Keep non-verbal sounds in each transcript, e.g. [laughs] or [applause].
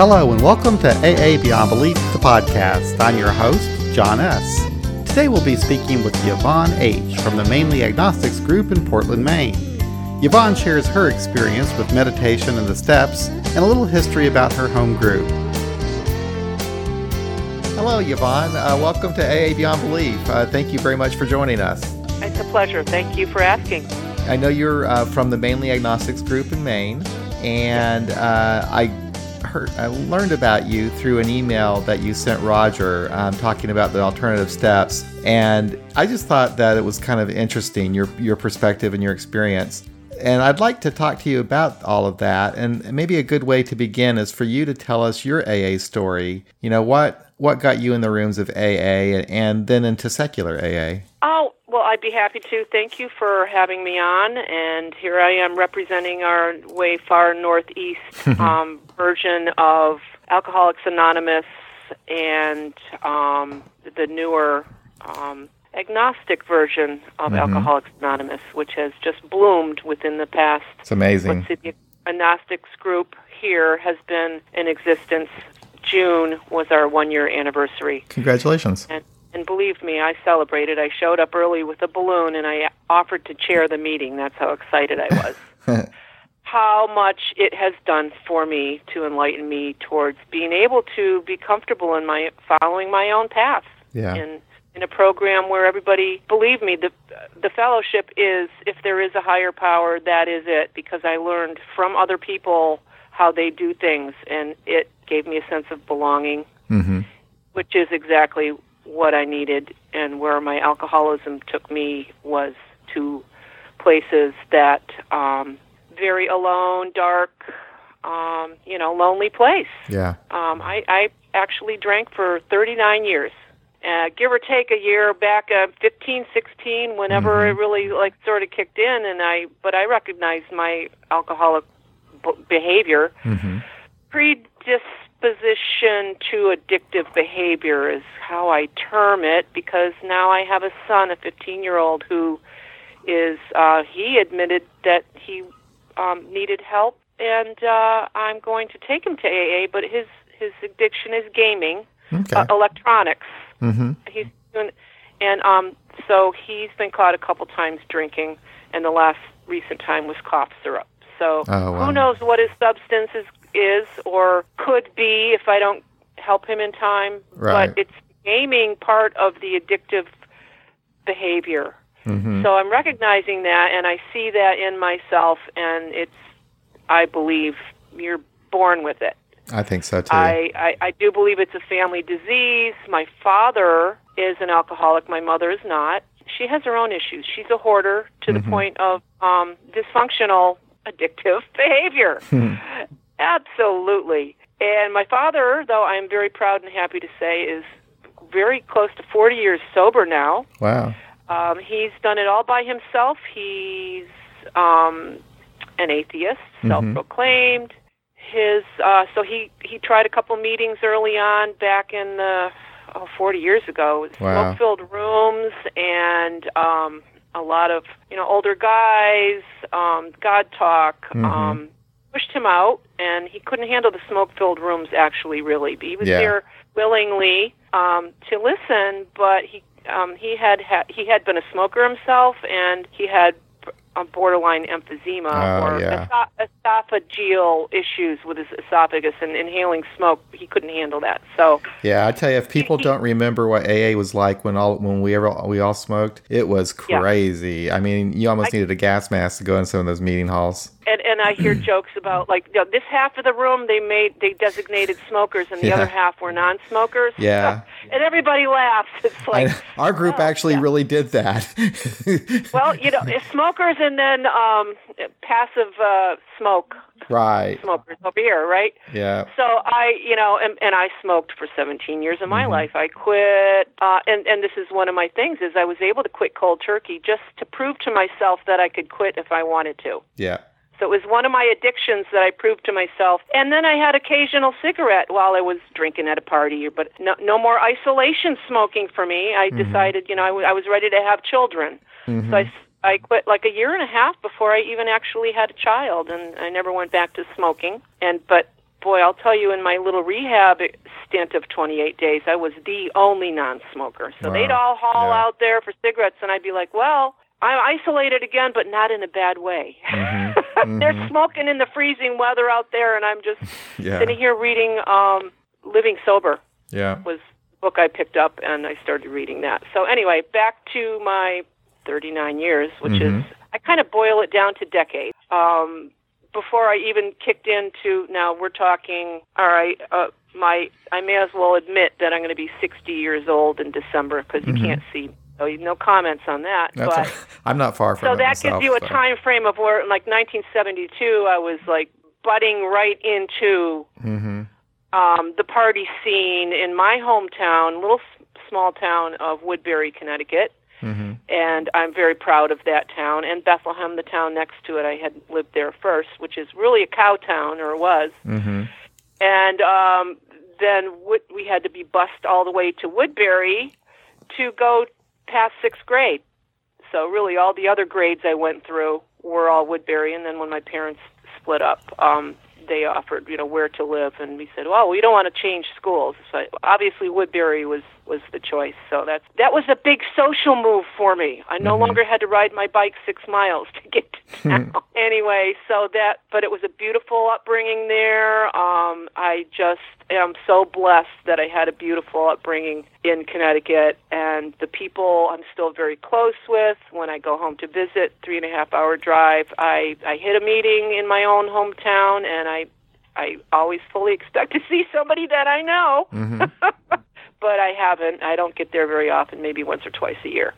Hello and welcome to AA Beyond Belief, the podcast. I'm your host, John S. Today we'll be speaking with Yvonne H. from the Mainly Agnostics group in Portland, Maine. Yvonne shares her experience with meditation and the steps and a little history about her home group. Hello, Yvonne. Uh, welcome to AA Beyond Belief. Uh, thank you very much for joining us. It's a pleasure. Thank you for asking. I know you're uh, from the Mainly Agnostics group in Maine, and uh, I heard, I learned about you through an email that you sent Roger um, talking about the alternative steps, and I just thought that it was kind of interesting your your perspective and your experience. And I'd like to talk to you about all of that. And maybe a good way to begin is for you to tell us your AA story. You know what what got you in the rooms of AA and then into secular AA. Oh, well, I'd be happy to. Thank you for having me on. And here I am representing our way far northeast [laughs] um, version of Alcoholics Anonymous and um, the newer um, agnostic version of mm-hmm. Alcoholics Anonymous, which has just bloomed within the past. It's amazing. The agnostics group here has been in existence. June was our one year anniversary. Congratulations. And, and believe me, I celebrated. I showed up early with a balloon and I offered to chair the meeting. That's how excited I was. [laughs] how much it has done for me to enlighten me towards being able to be comfortable in my following my own path. Yeah. In in a program where everybody believe me the the fellowship is if there is a higher power that is it because I learned from other people how they do things and it gave me a sense of belonging mm-hmm. which is exactly what I needed and where my alcoholism took me was to places that um very alone dark um you know lonely place yeah um I I actually drank for 39 years uh, give or take a year back, uh, 15, 16, whenever mm-hmm. it really like sort of kicked in, and I, but I recognized my alcoholic b- behavior. Mm-hmm. Predisposition to addictive behavior is how I term it because now I have a son, a 15 year old, who is, uh, he admitted that he um, needed help, and uh, I'm going to take him to AA, but his, his addiction is gaming, okay. uh, electronics. Mm-hmm. He's doing, and um, so he's been caught a couple times drinking, and the last recent time was cough syrup. So oh, wow. who knows what his substance is, is or could be if I don't help him in time. Right. But it's gaming part of the addictive behavior. Mm-hmm. So I'm recognizing that, and I see that in myself, and it's, I believe, you're born with it. I think so too. I, I, I do believe it's a family disease. My father is an alcoholic. My mother is not. She has her own issues. She's a hoarder to mm-hmm. the point of um, dysfunctional, addictive [laughs] behavior. Absolutely. And my father, though I'm very proud and happy to say, is very close to 40 years sober now. Wow. Um, he's done it all by himself. He's um, an atheist, Mhm. self-proclaimed. His uh, so he he tried a couple meetings early on back in the oh, 40 years ago. Wow. Smoke-filled rooms and um, a lot of you know older guys, um, God talk. Mhm. Um, pushed him out, and he couldn't handle the smoke-filled rooms. Actually, really, he was Yeah. there willingly um, to listen, but he um, he had ha- he had been a smoker himself, and he had a borderline emphysema Oh, or yeah. esoph- esophageal issues with his esophagus, and inhaling smoke he couldn't handle that. So Yeah, I tell you, if people don't remember what AA was like when all when we ever we all smoked, it was Yeah. crazy. I mean, you almost I- needed a gas mask to go in some of those meeting halls. And and I hear [clears throat] jokes about like you know, this half of the room they made they designated smokers, and the Yeah. other half were non-smokers. Yeah. [laughs] and everybody laughs. It's like our group oh, actually yeah. really did that. [laughs] Well, you know, if smokers and then um, passive uh, smoke right. smokers over here, right? Yeah. So I, you know, and, and I smoked for 17 years of my Mhm. life. I quit, uh, and and this is one of my things is I was able to quit cold turkey just to prove to myself that I could quit if I wanted to. Yeah. So it was one of my addictions that I proved to myself. And then I had occasional cigarette while I was drinking at a party, but no, no more isolation smoking for me. I Mhm. decided, you know, I, w- I was ready to have children. Mhm. So I, s- I quit like a year and a half before I even actually had a child, and I never went back to smoking. And but boy, I'll tell you, in my little rehab stint of 28 days, I was the only non-smoker. So Wow. they'd all haul Yeah. out there for cigarettes, and I'd be like, well. I'm isolated again, but not in a bad way. Mm-hmm. [laughs] They're smoking in the freezing weather out there, and I'm just [laughs] Yeah. sitting here reading um, "Living Sober." Yeah. was the book I picked up, and I started reading that. So anyway, back to my 39 years, which Mhm. is I kind of boil it down to decades. Um, before I even kicked into now, we're talking. All right, uh, my I may as well admit that I'm going to be 60 years old in December because you can't see. So no comments on that. Mm-hmm. That's but I'm not far from so that myself, gives you a so. time frame of where, like 1972, I was like butting right into Mhm. um, the party scene in my hometown, little s- small town of Woodbury, Connecticut. Mhm. And I'm very proud of that town. And Bethlehem, the town next to it, I had lived there first, which is really a cow town, or was. Mhm. And um, then we had to be bussed all the way to Woodbury to go past sixth grade. So really, all the other grades I went through were all Woodbury. And then when my parents split up, um, they offered, you know, where to live, and we said, well, we don't want to change schools. So obviously, Woodbury was was the choice. So that's that was a big social move for me. I no longer had to ride my bike six miles to get to [laughs] town. anyway, so that, but it was a beautiful upbringing there. Um, I just am so blessed that I had a beautiful upbringing in Connecticut, and the people I'm still very close with. When I go home to visit, three and a half hour drive, I I hit a meeting in my own hometown, and I I always fully expect to see somebody that I know. [laughs] but I haven't. I don't get there very often, maybe once or twice a year.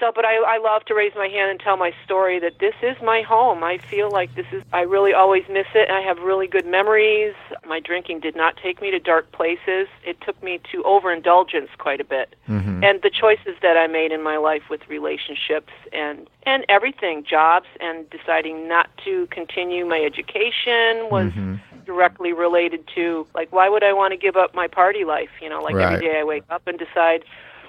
So, but I, I love to raise my hand and tell my story that this is my home. I feel like this is, I really always miss it. I have really good memories. My drinking did not take me to dark places. It took me to overindulgence quite a bit. Mhm. And the choices that I made in my life with relationships and, and everything, jobs, and deciding not to continue my education was Mhm. Directly related to like why would I want to give up my party life? You know, like Right. every day I wake up and decide,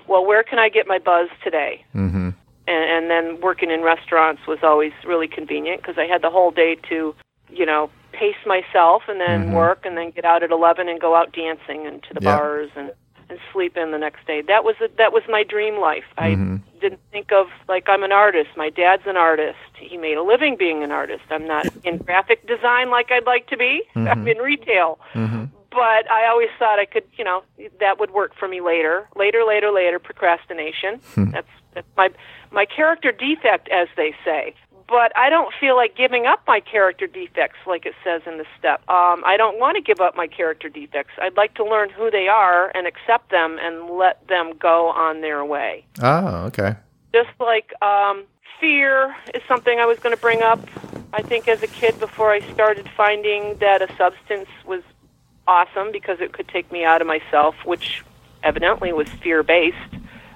well, where can I get my buzz today? Mhm. And, and then working in restaurants was always really convenient because I had the whole day to, you know, pace myself and then Mhm. work and then get out at eleven and go out dancing and to the Yeah. bars and and sleep in the next day. That was a, that was my dream life. I Mhm. didn't think of like I'm an artist. My dad's an artist. He made a living being an artist. I'm not in graphic design like I'd like to be. [laughs] I'm in retail. Mhm. But I always thought I could, you know, that would work for me later. Later, later, later procrastination. that's that's my my character defect as they say. But I don't feel like giving up my character defects like it says in the step. Um, I don't want to give up my character defects. I'd like to learn who they are and accept them and let them go on their way Oh, okay. just like um, fear is something I was going to bring up. I think as a kid, before I started finding that a substance was awesome because it could take me out of myself, which evidently was fear based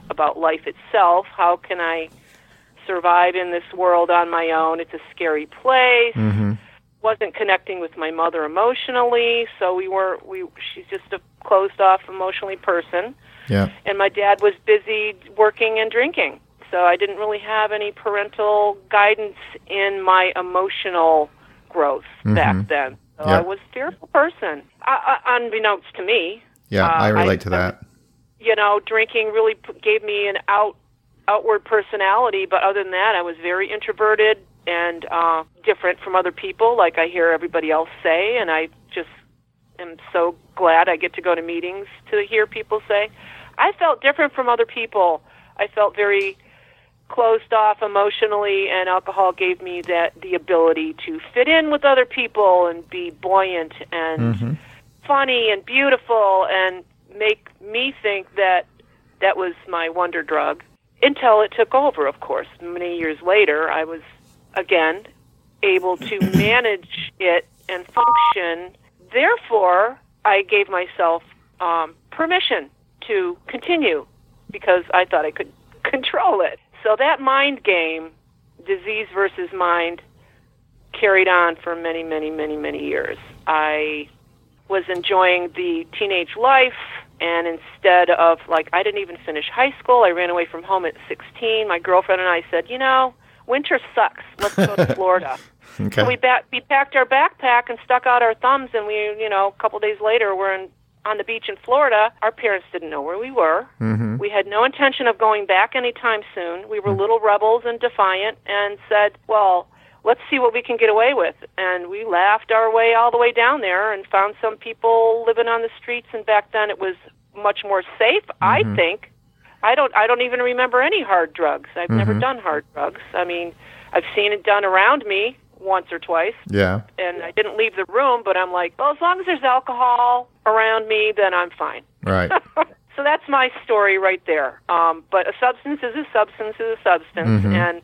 about life itself. How can I survive in this world on my own? It's a scary place. Mhm. Wasn't connecting with my mother emotionally, so we were we. She's just a closed off emotionally person Yeah. and my dad was busy working and drinking. So I didn't really have any parental guidance in my emotional growth back Mhm. then. So Yeah. I was a fearful person, uh, uh, unbeknownst to me. Yeah, Uh, I relate I- to that. You know, drinking really p- gave me an out outward personality, but other than that, I was very introverted and uh, different from other people, like I hear everybody else say, and I just am so glad I get to go to meetings to hear people say. I felt different from other people. I felt very closed off emotionally and alcohol gave me that the ability to fit in with other people and be buoyant and Mhm. funny and beautiful and make me think that that was my wonder drug until it took over of course. Many years later i was again able to [clears throat] manage it and function. Therefore i gave myself um, permission to continue because i thought i could [laughs] control it. So that mind game disease versus mind carried on for many many many many years. I was enjoying the teenage life and instead of like I didn't even finish high school, I ran away from home at 16. My girlfriend and I said, "You know, winter sucks. Let's go to [laughs] Florida." Okay. So we ba- we packed our backpack and stuck out our thumbs, and we, you know, a couple days later, we're in on the beach in Florida. Our parents didn't know where we were. Mm-hmm. We had no intention of going back anytime soon. We were little rebels and defiant, and said, "Well, let's see what we can get away with." And we laughed our way all the way down there, and found some people living on the streets. And back then, it was much more safe, I think. I don't. I don't even remember any hard drugs. I've never done hard drugs. I mean, I've seen it done around me once or twice Yeah. and I didn't leave the room, but I'm like, well, as long as there's alcohol around me, then I'm fine. Right. [laughs] so that's my story right there. Um, but a substance is a substance is a substance, Mhm. and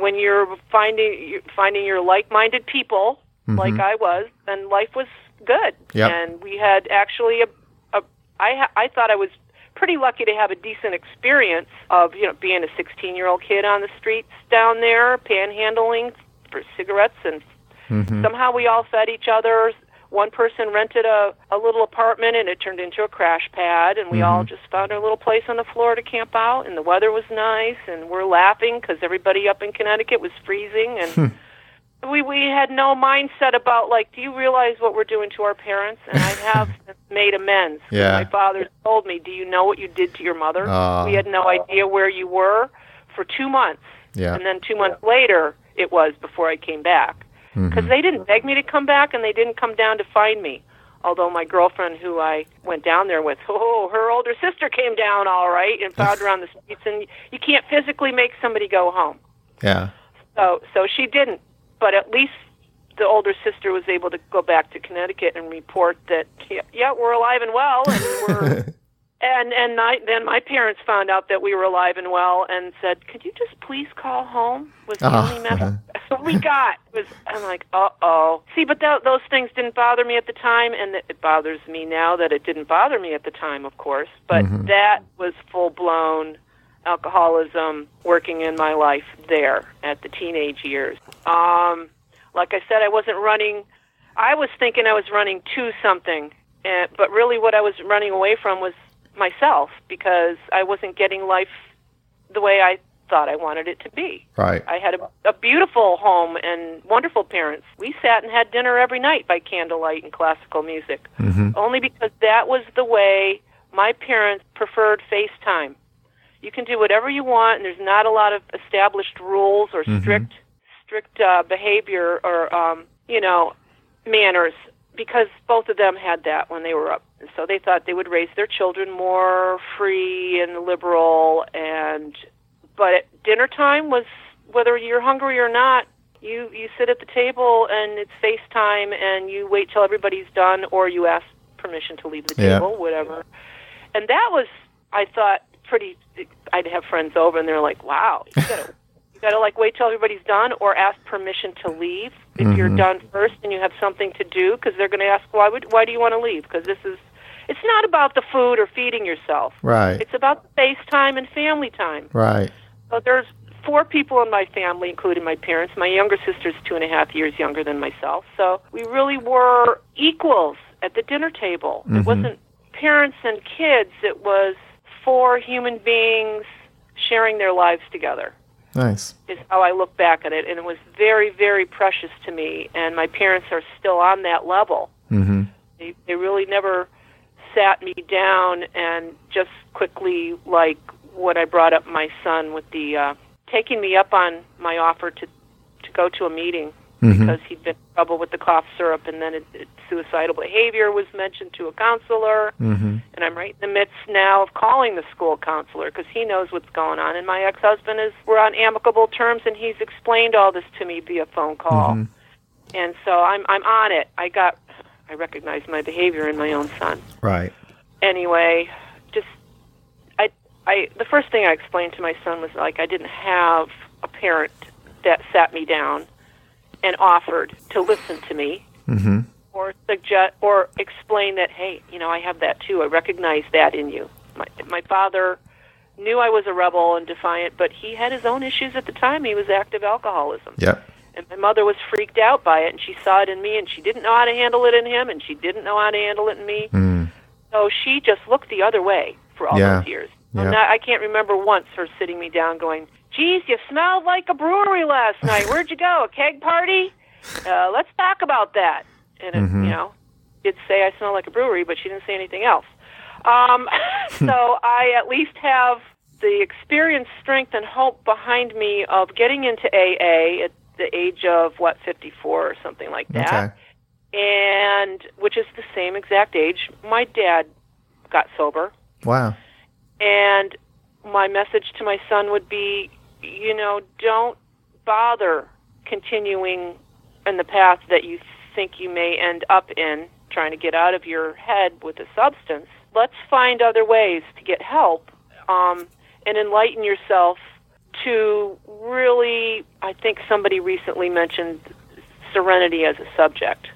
when you're finding finding your like-minded people, like I was, then life was good. Yep. And we had actually a, a I ha- I thought I was pretty lucky to have a decent experience of you know being a 16 year old kid on the streets down there panhandling for cigarettes and Mm-hmm. somehow we all fed each other one person rented a, a little apartment and it turned into a crash pad and we all mm-hmm. just found our little place on the floor to camp out and the weather was nice and we're laughing because everybody up in connecticut was freezing and hmm. we we had no mindset about like do you realize what we're doing to our parents and i [laughs] have made amends. Yeah. my father told me do you know what you did to your mother Aw. we had no idea where you were for two months Yeah. and then two months later it was before i came back Mm-hmm. because they didn't beg me to come back and they didn't come down to find me although my girlfriend who i went down there with [laughs] oh her older sister came down all right and found her on the streets and you can't physically make somebody go home Yeah. so so she didn't but at least the older sister was able to go back to connecticut and report that yeah, yeah we're alive and well and [laughs] we're and and I, then my parents found out that we were alive and well and said, "Could you just please call home?" Was the Oh. only message what we got. Was I'm like, "Uh oh." See, but th- those things didn't bother me at the time, and it bothers me now that it didn't bother me at the time, of course. But that was full blown alcoholism working in my life there at the teenage years. Um, like I said, I wasn't running. I was thinking I was running to something, and, but really what I was running away from was myself because I wasn't getting life the way I thought I wanted it to be. Right. I had a, a beautiful home and wonderful parents. We sat and had dinner every night by candlelight and classical music, only because that was the way my parents preferred face time. You can do whatever you want, and there's not a lot of established rules or strict strict uh, behavior or um, you know manners because both of them had that when they were up. And so they thought they would raise their children more free and liberal and but at dinner time was whether you're hungry or not, you you sit at the table and it's face time and you wait till everybody's done or you ask permission to leave the Yeah. table, whatever. And that was I thought pretty I'd have friends over and they're like, "Wow, you got got to like wait till everybody's done or ask permission to leave. If you're mm-hmm. done first and you have something to do because they're going to ask why would why do you want to leave? Because this is it's not about the food or feeding yourself. Right. it's about face time and family time. Right. so there's four people in my family including my parents. My younger sister's two and a half years younger than myself. So we really were equals at the dinner table. It mm-hmm. wasn't parents and kids. It was four human beings sharing their lives together Nice. is how I look back at it, and it was very, very precious to me. And my parents are still on that level. Mm-hmm. They they really never sat me down and just quickly like what I brought up my son with the uh, taking me up on my offer to to go to a meeting because he'd been in trouble with the cough syrup, and then it, it, suicidal behavior was mentioned to a counselor Mm-hmm. and I'm right in the midst now of calling the school counselor because he knows what's going on. And my ex-husband is we're on amicable terms, and he's explained all this to me via phone call. And so I'm I'm on it. I got I recognize my behavior in my own son. Right. Anyway, just I I the first thing I explained to my son was like I didn't have a parent that sat me down and offered to listen to me Mm-hmm. or suggest or explain that hey you know i have that too i recognize that in you my my father knew i was a rebel and defiant but he had his own issues at the time he was active alcoholism Yep. and my mother was freaked out by it and she saw it in me and she didn't know how to handle it in him and she didn't know how to handle it in me Mm. so she just looked the other way for all Yeah. those years Yeah. Not, i can't remember once her sitting me down going geez you smelled like a brewery last [laughs] night where'd you go a keg party uh, let's talk about that. And it, Mm-hmm. you know, did say I smell like a brewery, but she didn't say anything else. Um, [laughs] so I at least have the experience, strength, and hope behind me of getting into AA at the age of what 54 or something like that Okay. and which is the same exact age my dad got sober. Wow. And my message to my son would be, you know, don't bother continuing in the path that you think you may end up in, trying to get out of your head with a substance. Let's find other ways to get help um, and enlighten yourself to really, I think somebody recently mentioned serenity as a subject.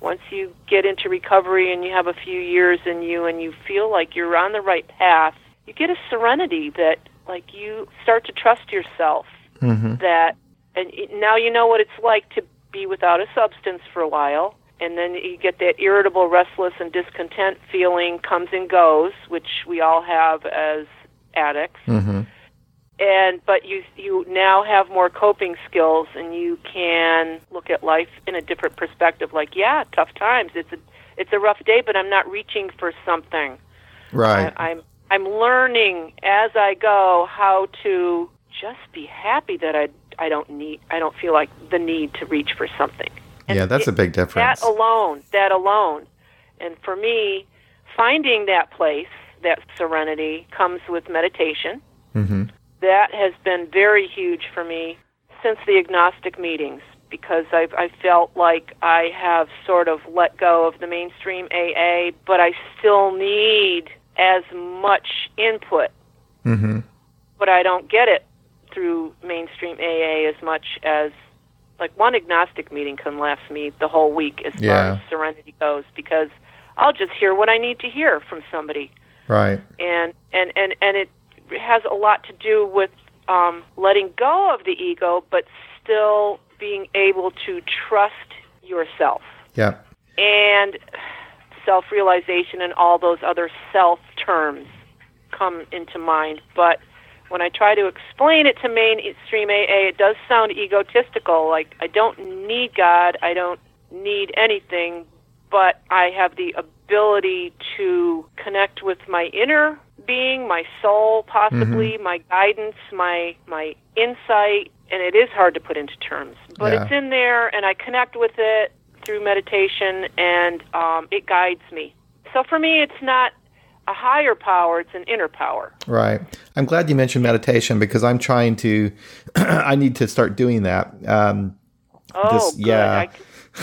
Once you get into recovery and you have a few years in you and you feel like you're on the right path, you get a serenity that like you start to trust yourself Mm-hmm. that and it- now you know what it's like to be without a substance for a while and then you get that irritable restless and discontent feeling comes and goes which we all have as addicts Mm-hmm. and but you you now have more coping skills and you can look at life in a different perspective like yeah tough times it's a it's a rough day but i'm not reaching for something Right. I, i'm i'm learning as i go how to just be happy that i i don't need i don't feel like the need to reach for something And yeah, that's a big difference. that alone, that alone. And for me, finding that place, that serenity, comes with meditation. Mm-hmm. That has been very huge for me since the agnostic meetings because I've I felt like I have sort of let go of the mainstream AA, but I still need as much input, Mm-hmm. but I don't get it through mainstream AA as much as like one agnostic meeting can last me the whole week as Yeah. far as serenity goes because I'll just hear what I need to hear from somebody Right. and and and and it has a lot to do with um, letting go of the ego, but still being able to trust yourself Yeah. and self-realization and all those other self terms come into mind. But when I try to explain it to mainstream AA, it does sound egotistical. Like I don't need God, I don't need anything, but I have the ability to connect with my inner being, my soul, possibly my guidance, my my insight, and it is hard to put into terms, but Yeah. it's in there, and I connect with it through meditation, and um, it guides me. So for me, it's not a higher power; it's an inner power. Right. I'm glad you mentioned meditation because I'm trying to. [clears throat] I need to start doing that. Um, Oh, This- yeah. I,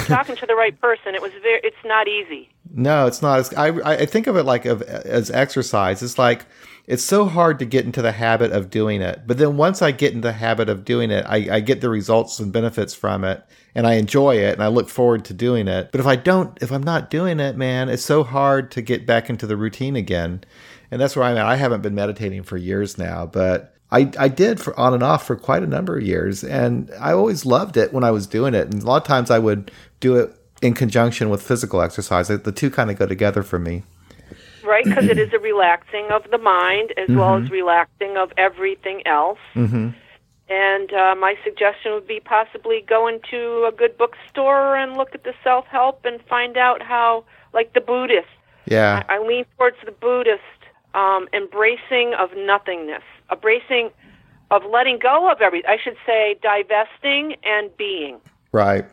talking to the right [laughs] person. It was very. It's not easy. No, it's not. It's, I I think of it like of as exercise. It's like it's so hard to get into the habit of doing it, but then once I get into the habit of doing it, I, I get the results and benefits from it, and I enjoy it, and I look forward to doing it. But if I don't, if I'm not doing it, man, it's so hard to get back into the routine again, and that's where I'm at. I haven't been meditating for years now, but. I, I did for on and off for quite a number of years and I always loved it when I was doing it and a lot of times I would do it in conjunction with physical exercise. The two kind of go together for me. Right? Because it [clears throat] is a relaxing of the mind as well as relaxing of everything else. Mm-hmm. And uh, my suggestion would be possibly go into a good bookstore and look at the self help and find out how, like the Buddhist. Yeah. I, I lean towards the Buddhist um, embracing of nothingness, embracing of letting go of everything. I should say divesting and being Right.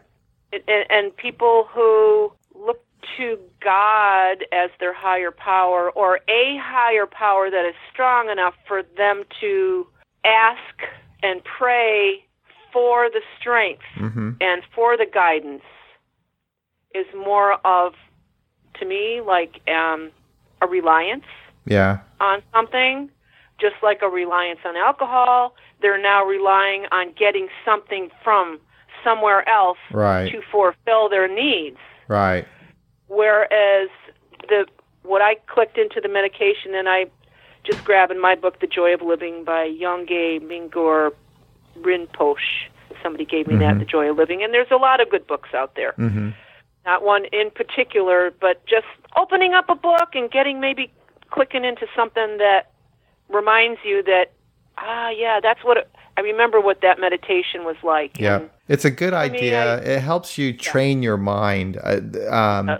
and, and people who to God as their higher power or a higher power that is strong enough for them to ask and pray for the strength Mm-hmm. and for the guidance is more of, to me, like um, a reliance Yeah. on something, just like a reliance on alcohol. They're now relying on getting something from somewhere else Right. to fulfill their needs. Right. Whereas the what I clicked into the medication and I just grab in my book, The Joy of Living by Yongey Mingyur Rinpoche. Somebody gave me that, The Joy of Living, and there's a lot of good books out there. Mm-hmm. Not one in particular, but just opening up a book and getting maybe clicking into something that reminds you that ah yeah, that's what it, I remember what that meditation was like. Yeah. And It's a good I mean, idea. I- it helps you train your mind. Uh, um, Uh,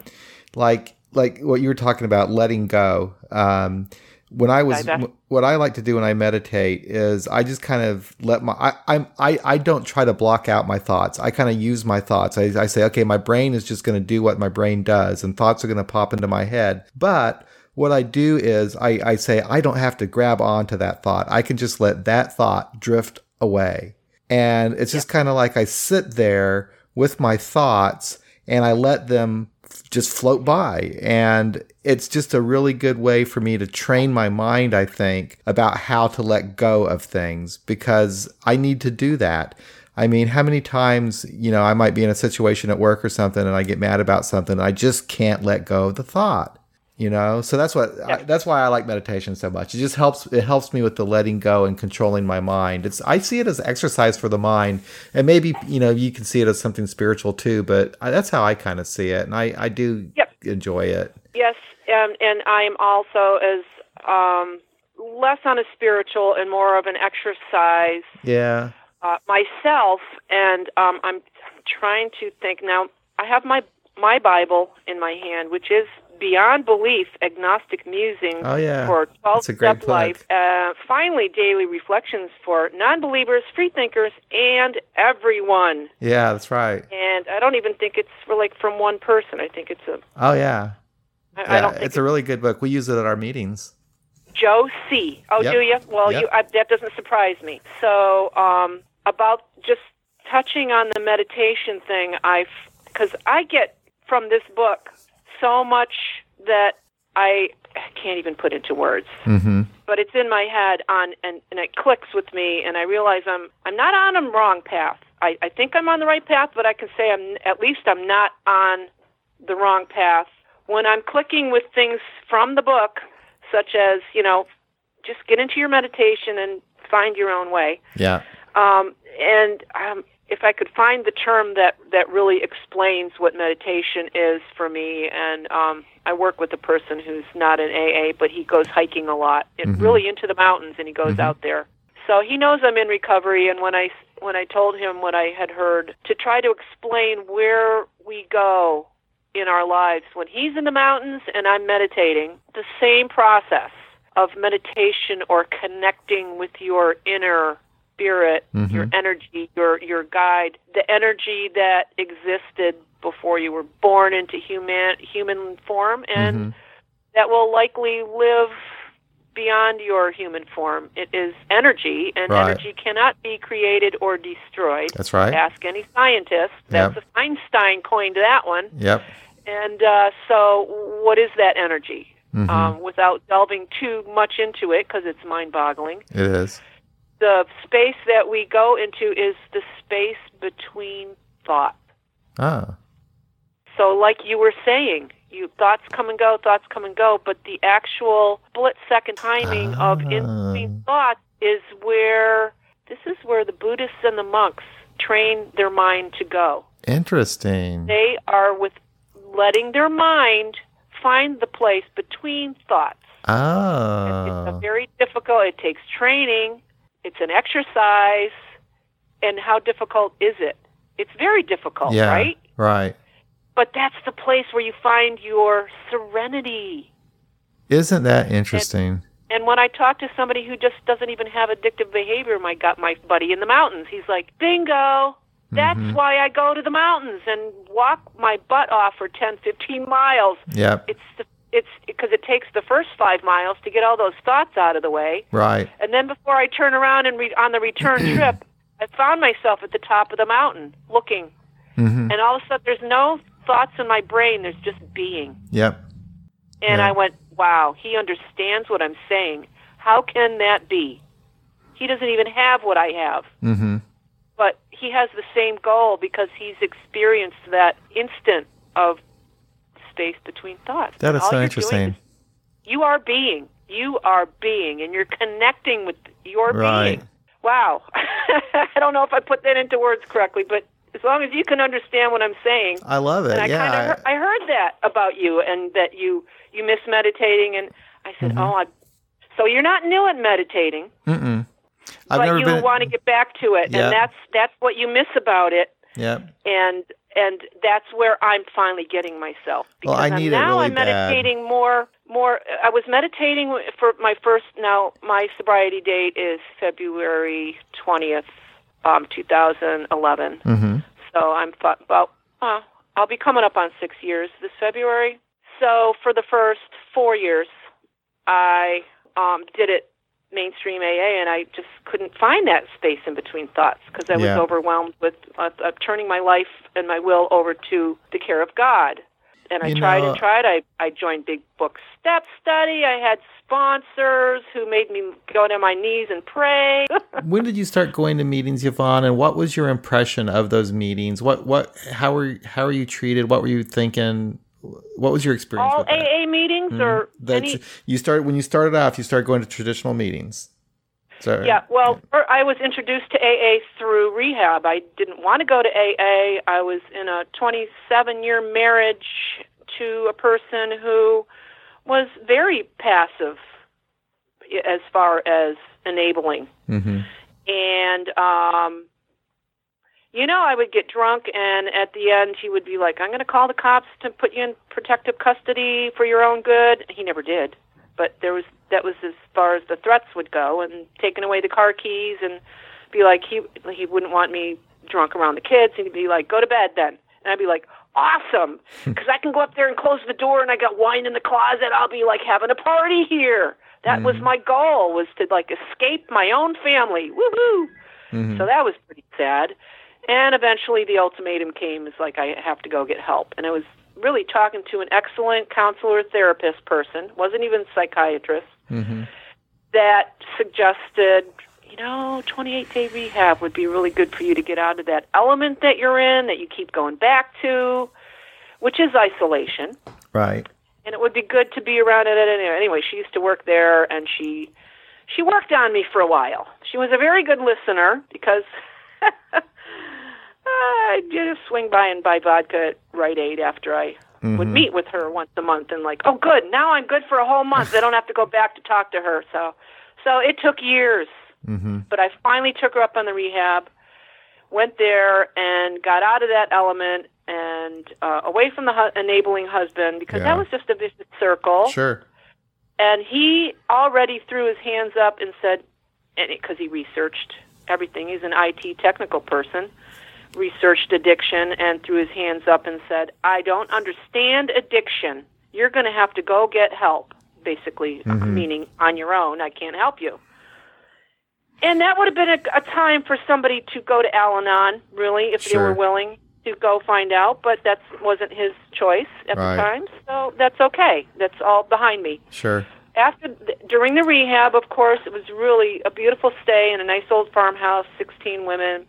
like like what you were talking about, letting go. Um, when I was, what I like to do when I meditate is I just kind of let my, I, I'm, I, I don't try to block out my thoughts. I kind of use my thoughts. I, I say, okay, my brain is just going to do what my brain does and thoughts are going to pop into my head. But what I do is I, I say, I don't have to grab onto that thought. I can just let that thought drift away. And it's just kind of like I sit there with my thoughts and I let them just float by. And it's just a really good way for me to train my mind, I think, about how to let go of things because I need to do that. I mean, how many times, you know, I might be in a situation at work or something and I get mad about something and I just can't let go of the thought you know? So that's what I, that's why i like meditation so much. It just helps it helps me with the letting go and controlling my mind. It's i see it as exercise for the mind. And maybe you know you can see it as something spiritual too but I, that's how i kind of see it and i i do Yep. enjoy it. Yes, um, and I'm also as um, less on a spiritual and more of an exercise yeah. uh, myself, and um, I'm trying to think. Now. I have my my Bible in my hand, which is Beyond Belief: Agnostic Musings Oh, yeah. for Twelve That's a great Step Life. Uh, finally, daily reflections for non-believers, free thinkers, and everyone. yeah that's right And I don't even think it's for like from one person. I think it's a. oh yeah I, yeah I don't think it's a really good book we use it at our meetings Joe C. Oh, Yep. do you? Well, Yep. you I, that doesn't surprise me. So, um, about just touching on the meditation thing, I because I get from this book so much that I can't even put into words. mm-hmm But it's in my head on and, and it clicks with me, and I realize I'm I'm not on a wrong path. I, I think I'm on the right path, but I can say I'm at least I'm not on the wrong path when I'm clicking with things from the book, such as you know, just get into your meditation and find your own way. yeah Um, and um, if I could find the term that that really explains what meditation is for me, and um, I work with a person who's not an AA, but he goes hiking a lot, and really into the mountains, and he goes out there. So he knows I'm in recovery, and when I when I told him what I had heard, to try to explain where we go in our lives when he's in the mountains and I'm meditating, the same process of meditation or connecting with your inner spirit, your energy, your your guide, the energy that existed before you were born into human human form and that will likely live beyond your human form. It is energy, and Right. energy cannot be created or destroyed. That's right. Ask any scientist. That's Yep. Einstein coined that one. yep And uh, so, what is that energy? Mm-hmm. Um, without delving too much into it, because it's mind-boggling, it is the space that we go into is the space between thought. ah So, like you were saying, you thoughts come and go, thoughts come and go, but the actual split second timing of in Ah. between thoughts is where this is where the Buddhists and the monks train their mind to go. interesting They are with letting their mind find the place between thoughts. Ah. It's a very difficult. It takes training. It's an exercise. And how difficult is it? It's very difficult, yeah right? right But that's the place where you find your serenity. isn't that interesting And when I talk to somebody who just doesn't even have addictive behavior, my got my buddy in the mountains, he's like, "Bingo! That's Mm-hmm. why I go to the mountains and walk my butt off for 10, 15 miles. yep It's the, it's because it takes the first 5 miles to get all those thoughts out of the way. right And then before I turn around and re- on the return [clears throat] trip, I found myself at the top of the mountain looking. mm-hmm And all of a sudden there's no thoughts in my brain, there's just being. yep And Yeah. I went, wow, he understands what I'm saying. How can that be? He doesn't even have what I have, mm-hmm but he has the same goal because he's experienced that instant of space between thoughts. That is so interesting. you are being. You are being, and you're connecting with your Right. being. Wow. [laughs] I don't know if I put that into words correctly, but as long as you can understand what I'm saying, I love it. and I yeah. kind of heard, I heard that about you, and that you you miss meditating, and I said, Mm-hmm. oh, I, so you're not new at meditating, Mm-mm. I've but you been. want to get back to it, Yeah. and that's that's what you miss about it. Yeah. and and that's where I'm finally getting myself Well, because I I'm, need it now really I'm bad. meditating more more I was meditating for my first now my sobriety date is February 20th um 2011 Mm-hmm. so I'm th- about uh, I'll be coming up on 6 years this February so for the first 4 years I um did it mainstream AA, and I just couldn't find that space in between thoughts because I was Yeah. overwhelmed with uh, uh, turning my life and my will over to the care of God. And I You tried know- and tried. I I joined Big Book Step Study. I had sponsors who made me go to my knees and pray. [laughs] when did you start going to meetings, Yvonne? And what was your impression of those meetings? What what how were how were you treated? What were you thinking? What was your experience All? AA meetings or That any you start when you started off. You started going to traditional meetings. So Yeah, well, I was introduced to AA through rehab. I didn't want to go to AA. I was in a 27 year marriage to a person who was very passive as far as enabling. hmm And, um, you know, I would get drunk, and at the end, he would be like, I'm going to call the cops to put you in protective custody for your own good. He never did. But there was that was as far as the threats would go, and taking away the car keys, and be like he he wouldn't want me drunk around the kids. And he'd be like, "Go to bed then," and I'd be like, "Awesome," [laughs] because I can go up there and close the door, and I got wine in the closet. I'll be like having a party here. That was my goal was to like escape my own family. Woohoo! hmm So that was pretty sad. And eventually the ultimatum came is like I have to go get help. And I was really talking to an excellent counselor therapist person, wasn't even a psychiatrist, hmm that suggested, you know, 28 day rehab would be really good for you to get out of that element that you're in that you keep going back to, which is isolation Right. and it would be good to be around it anyway. Anyway, she used to work there, and she she worked on me for a while. She was a very good listener because [laughs] I just swing by and buy vodka at Rite Aid after I would meet with her once a month, and like, oh, good, now I'm good for a whole month. I don't have to go back to talk to her. So, so it took years, hmm but I finally took her up on the rehab. Went there and got out of that element and uh, away from the hu- enabling husband because Yeah. that was just a vicious circle. Sure. And he already threw his hands up and said, because he researched everything, he's an IT technical person, researched addiction and threw his hands up and said, I don't understand addiction. You're going to have to go get help, basically, mm-hmm. meaning on your own. I can't help you. And that would have been a, a time for somebody to go to Al Anon, really, if they were willing to go find out, but that wasn't his choice at Right. the time, so that's okay. That's all behind me Sure. after during the rehab, of course, it was really a beautiful stay in a nice old farmhouse, 16 women.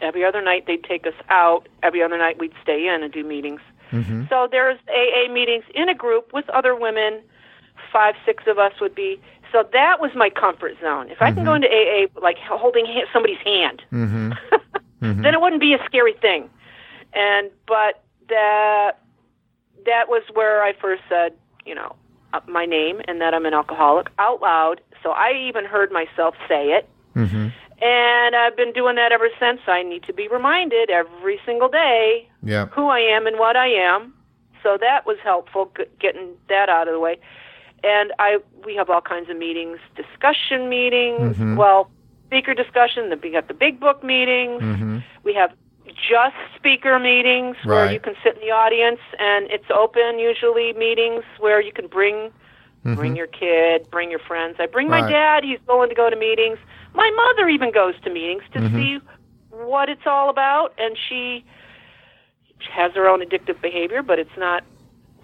Every other night they'd take us out. Every other night we'd stay in and do meetings. hmm So there's AA meetings in a group with other women. Five, six of us would be. So that was my comfort zone. If I can go into AA like holding ha- somebody's hand, hmm [laughs] then it wouldn't be a scary thing. And but that that was where I first said, you know, my name and that I'm an alcoholic out loud. So I even heard myself say it. hmm And I've been doing that ever since. I need to be reminded every single day Yeah. who I am and what I am. So that was helpful getting that out of the way. And I we have all kinds of meetings, discussion meetings, Mhm. well, speaker discussion, the we got the big book meetings. hmm We have just speaker meetings where you can sit in the audience and it's open usually meetings where you can bring bring your kid, bring your friends. I bring my Right. dad, he's willing to go to meetings. My mother even goes to meetings to Mhm. see what it's all about and she has her own addictive behavior, but it's not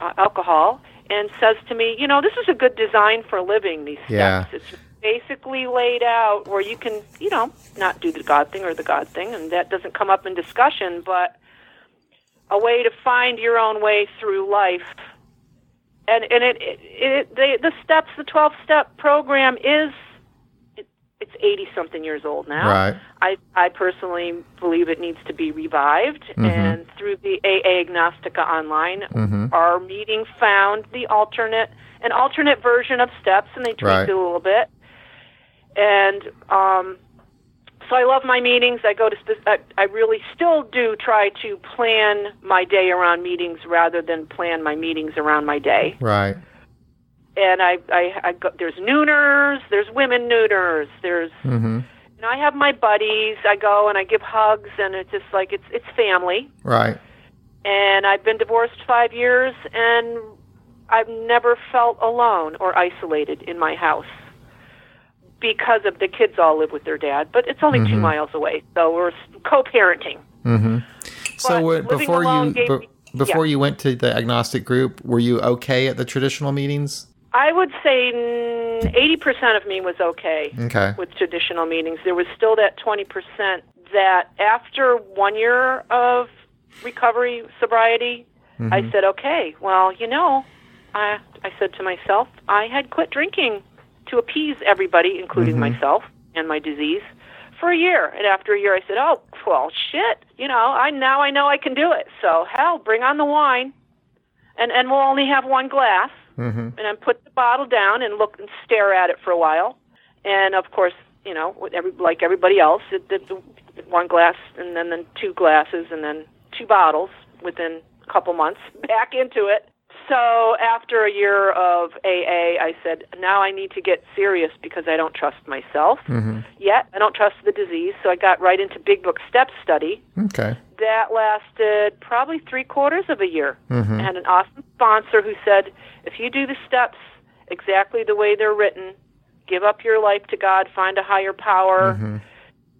uh, alcohol and says to me, "You know, this is a good design for living these steps. Yeah. It's basically laid out where you can, you know, not do the God thing or the God thing, and that doesn't come up in discussion, but a way to find your own way through life. And and it it, it the the steps, the twelve step program is it, it's eighty something years old now. Right. I I personally believe it needs to be revived, Mhm. and through the AA Agnostica online, Mhm. our meeting found the alternate an alternate version of steps, and they tweaked Right. it a little bit. And um, so I love my meetings. I go to spe- I, I really still do try to plan my day around meetings rather than plan my meetings around my day. Right. And I I, I go, there's nooners, there's women nooners, there's Mm-hmm. you know I have my buddies. I go and I give hugs, and it's just like it's it's family. Right. And I've been divorced five years, and I've never felt alone or isolated in my house because of the kids all live with their dad, but it's only two Mhm. miles away, so we're co-parenting. Mm-hmm. So before you gave be- me- before yeah. you went to the agnostic group, were you okay at the traditional meetings? I would say eighty percent of me was okay Okay. with traditional meetings. There was still that twenty percent that after one year of recovery sobriety, I Mhm. said, okay, well, you know, I I said to myself, I had quit drinking to appease everybody, including Mhm. myself and my disease, for a year. And after a year, I said, oh, well, shit, you know, I now I know I can do it. So hell, bring on the wine, and and we'll only have one glass Mm-hmm. and then put the bottle down and look and stare at it for a while. And of course, you know, with every like everybody else, it, it, one glass and then then two glasses and then two bottles within a couple months. [laughs] Back into it. So after a year of AA, I said, now I need to get serious because I don't trust myself Mm-hmm. yet. I don't trust the disease. So I got right into Big Book Step study. Okay. That lasted probably three quarters of a year. Mhm. I had an awesome sponsor who said, if you do the steps exactly the way they're written, give up your life to God, find a higher power, Mhm.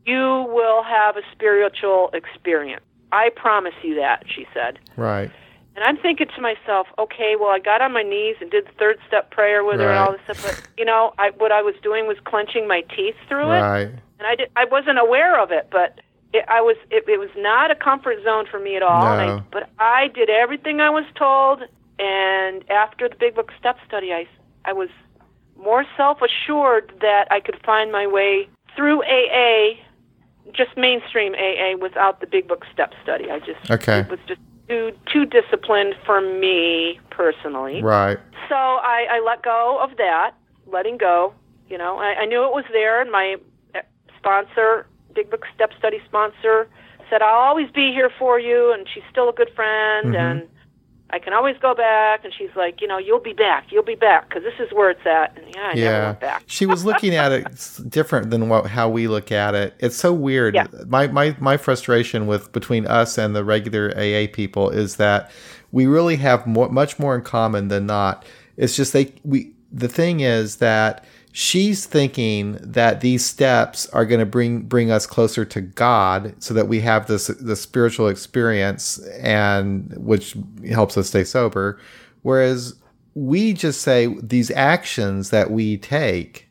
you will have a spiritual experience. I promise you that, she said. Right. And I'm thinking to myself, okay, well, I got on my knees and did the third step prayer with her and all this stuff, but you know, I, what I was doing was clenching my teeth through it and I did, I wasn't aware of it, but it, I was it, it was not a comfort zone for me at all. And I, but I did everything I was told, and after the Big Book Step Study, I I was more self assured that I could find my way through AA, just mainstream AA, without the Big Book Step Study. I just Okay. it was just too too disciplined for me personally. Right. So I, I let go of that, letting go. You know, I, I knew it was there, and my uh, sponsor, Big Book Step Study sponsor, said, I'll always be here for you, and she's still a good friend, Mhm. and I can always go back. And she's like, you know, you'll be back, you'll be back, because this is where it's at. And yeah, I never yeah. went back. she was looking at it different than what how we look at it. It's so weird. Yeah. My my my frustration with between us and the regular AA people is that we really have more, much more in common than not. It's just they we the thing is that she's thinking that these steps are going to bring bring us closer to God so that we have this the spiritual experience and which helps us stay sober whereas we just say these actions that we take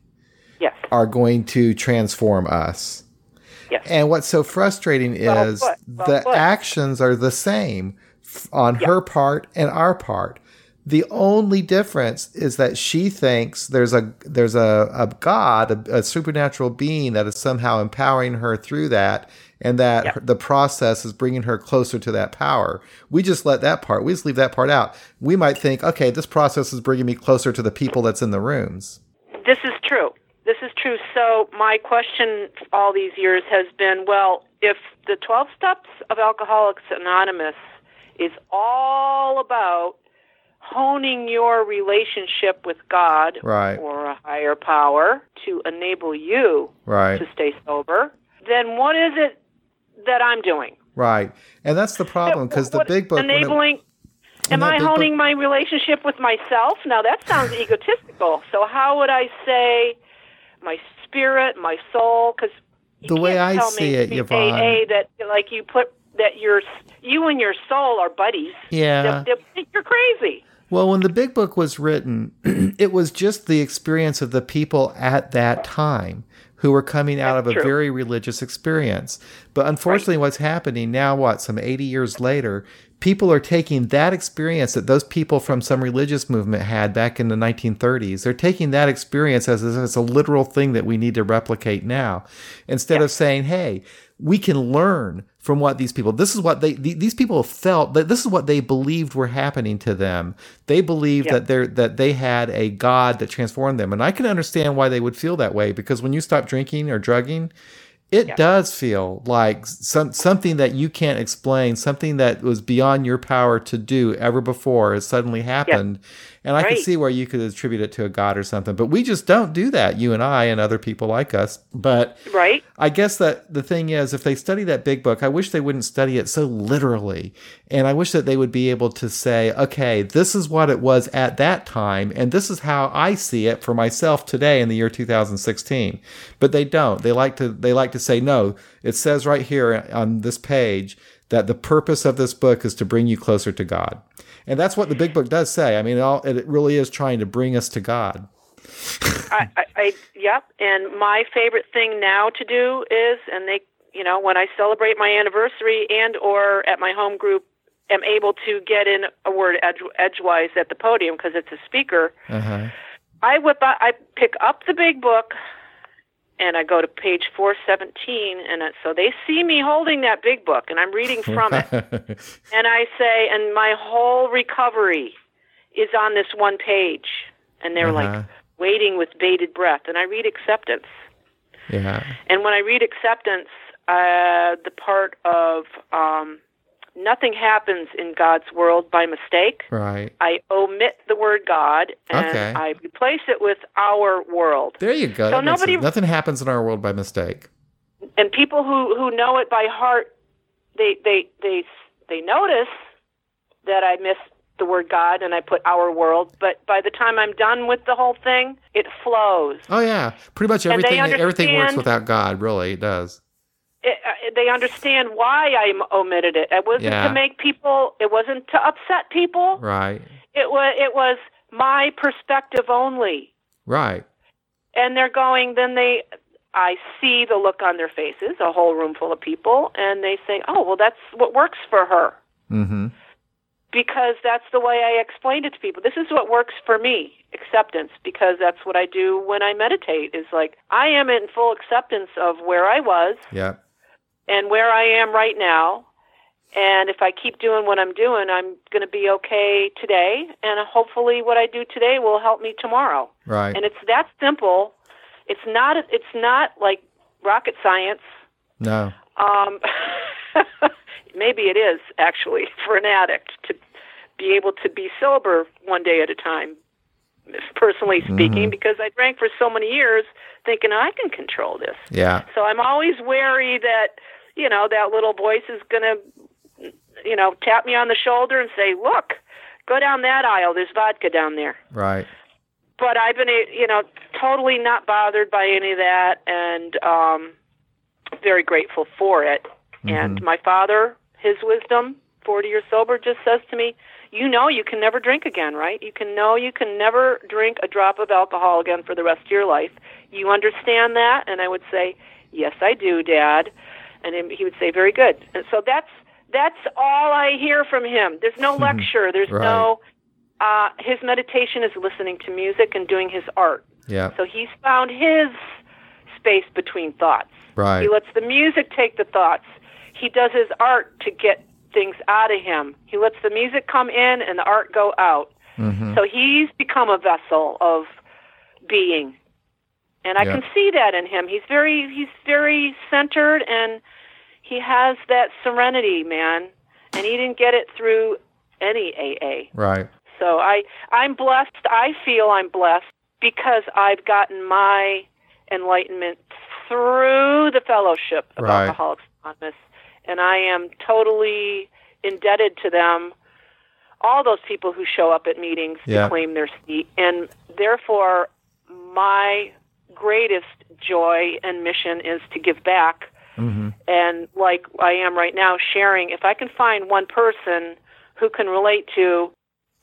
Yes, are going to transform us. yes. And what's so frustrating Well is well the put. actions are the same on her part and our part. The only difference is that she thinks there's a there's a, a God, a, a supernatural being that is somehow empowering her through that, and that Yeah. her- the process is bringing her closer to that power. We just let that part. We just leave that part out. We might think, okay, this process is bringing me closer to the people that's in the rooms. This is true. This is true. So my question all these years has been, well, if the 12 steps of Alcoholics Anonymous is all about honing your relationship with God Right. or a higher power to enable you Right. to stay sober, then what is it that I'm doing? Right. And that's the problem because the big book. when it- enabling Am I big book- honing my relationship with myself? Now that sounds [laughs] egotistical. So how would I say my spirit, my soul? Because The way I see me, it, Yvonne- AA, that like you put that your you and your soul are buddies. Yeah. They'll- they'll you're crazy. Well, when the big book was written, [clears throat] it was just the experience of the people at that time who were coming out of a true. very religious experience. But unfortunately, what's happening now, what, some 80 years later, people are taking that experience that those people from some religious movement had back in the 1930s. They're taking that experience as, as, as a literal thing that we need to replicate now. Instead of saying, hey, we can learn from what these people this is what they these people felt that this is what they believed were happening to them. They believed that they that they had a god that transformed them. And i can understand why they would feel that way because when you stop drinking or drugging it does feel like some something that you can't explain, something that was beyond your power to do ever before has suddenly happened. And I can Right. see where you could attribute it to a god or something, but we just don't do that, you and I and other people like us. But Right? I guess that the thing is, if they study that big book, I wish they wouldn't study it so literally. And I wish that they would be able to say, okay, this is what it was at that time, and this is how I see it for myself today in the year 2016. But they don't. They like to they like to say, no, it says right here on this page that the purpose of this book is to bring you closer to God. And that's what the big book does say. I mean, it, all, it really is trying to bring us to God. I, I, I yep. And my favorite thing now to do is, and they, you know, when I celebrate my anniversary and or at my home group, am able to get in a word edge, edgewise at the podium because it's a speaker. Uh-huh. I whip out, I pick up the big book, and I go to page 417, and it, so they see me holding that big book, and I'm reading from it, [laughs] and I say, and my whole recovery is on this one page, and they're Uh-huh. like waiting with bated breath, and I read acceptance, yeah. and when I read acceptance, uh, the part of um, nothing happens in God's world by mistake. Right. I omit the word God and Okay. I replace it with our world. There you go. So That nobody- Nothing happens in our world by mistake. And people who who know it by heart, they they they they notice that I miss the word God and I put our world, but by the time I'm done with the whole thing, it flows. Oh yeah, pretty much everything. Everything works without God. Really, it does. It, uh, they understand why I omitted it. It wasn't Yeah. to make people. It wasn't to upset people. Right. It was. It was my perspective only. Right. and they're going then they i see the look on their faces a whole room full of people and they say oh well that's what works for her Mm-hmm. because that's the way i explained it to people this is what works for me acceptance because that's what i do when i meditate is like i am in full acceptance of where i was Yep. And where i am right now and if i keep doing what i'm doing i'm going to be okay today and hopefully what i do today will help me tomorrow Right. and it's that simple. It's not. It's not like rocket science. no. Um, [laughs] maybe it is actually [laughs] for an addict to be able to be sober one day at a time. Personally speaking, because I drank for so many years, thinking I can control this. Yeah. So I'm always wary that you know that little voice is going to, you know, tap me on the shoulder and say, "Look, go down that aisle. There's vodka down there." Right. but I've been, you know, totally not bothered by any of that, and um, very grateful for it. And my father, his wisdom, forty years sober, just says to me, "You know, you can never drink again, right? You can know you can never drink a drop of alcohol again for the rest of your life. You understand that?" And I would say, "Yes, I do, Dad." And he would say, "Very good." And so that's that's all I hear from him. There's no lecture. There's Right. no uh, his meditation is listening to music and doing his art. Yeah. So he's found his space between thoughts. Right. He lets the music take the thoughts. He does his art to get things out of him. He lets the music come in and the art go out. Mm-hmm. So he's become a vessel of being. And I Yeah. can see that in him. He's very he's very centered and he has that serenity, man. And he didn't get it through any AA. Right. So I I'm blessed. I feel I'm blessed because I've gotten my enlightenment through the fellowship of Right. Alcoholics Anonymous, and I am totally indebted to them. All those people who show up at meetings Yeah. to claim their seat, and therefore my greatest joy and mission is to give back Mm-hmm. and like I am right now sharing if I can find one person who can relate to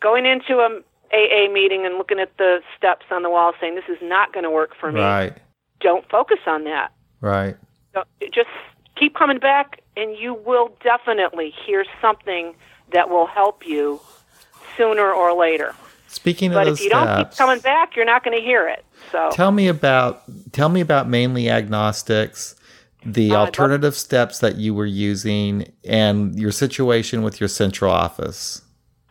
going into a AA meeting and looking at the steps on the wall saying this is not going to work for me Right. don't focus on that Right. Just keep coming back and you will definitely hear something that will help you sooner or later Speaking of but if you don't keep coming back you're not going to hear it so tell me about tell me about Mainely Agnostics, the Uh, alternative steps that you were using, and your situation with your central office.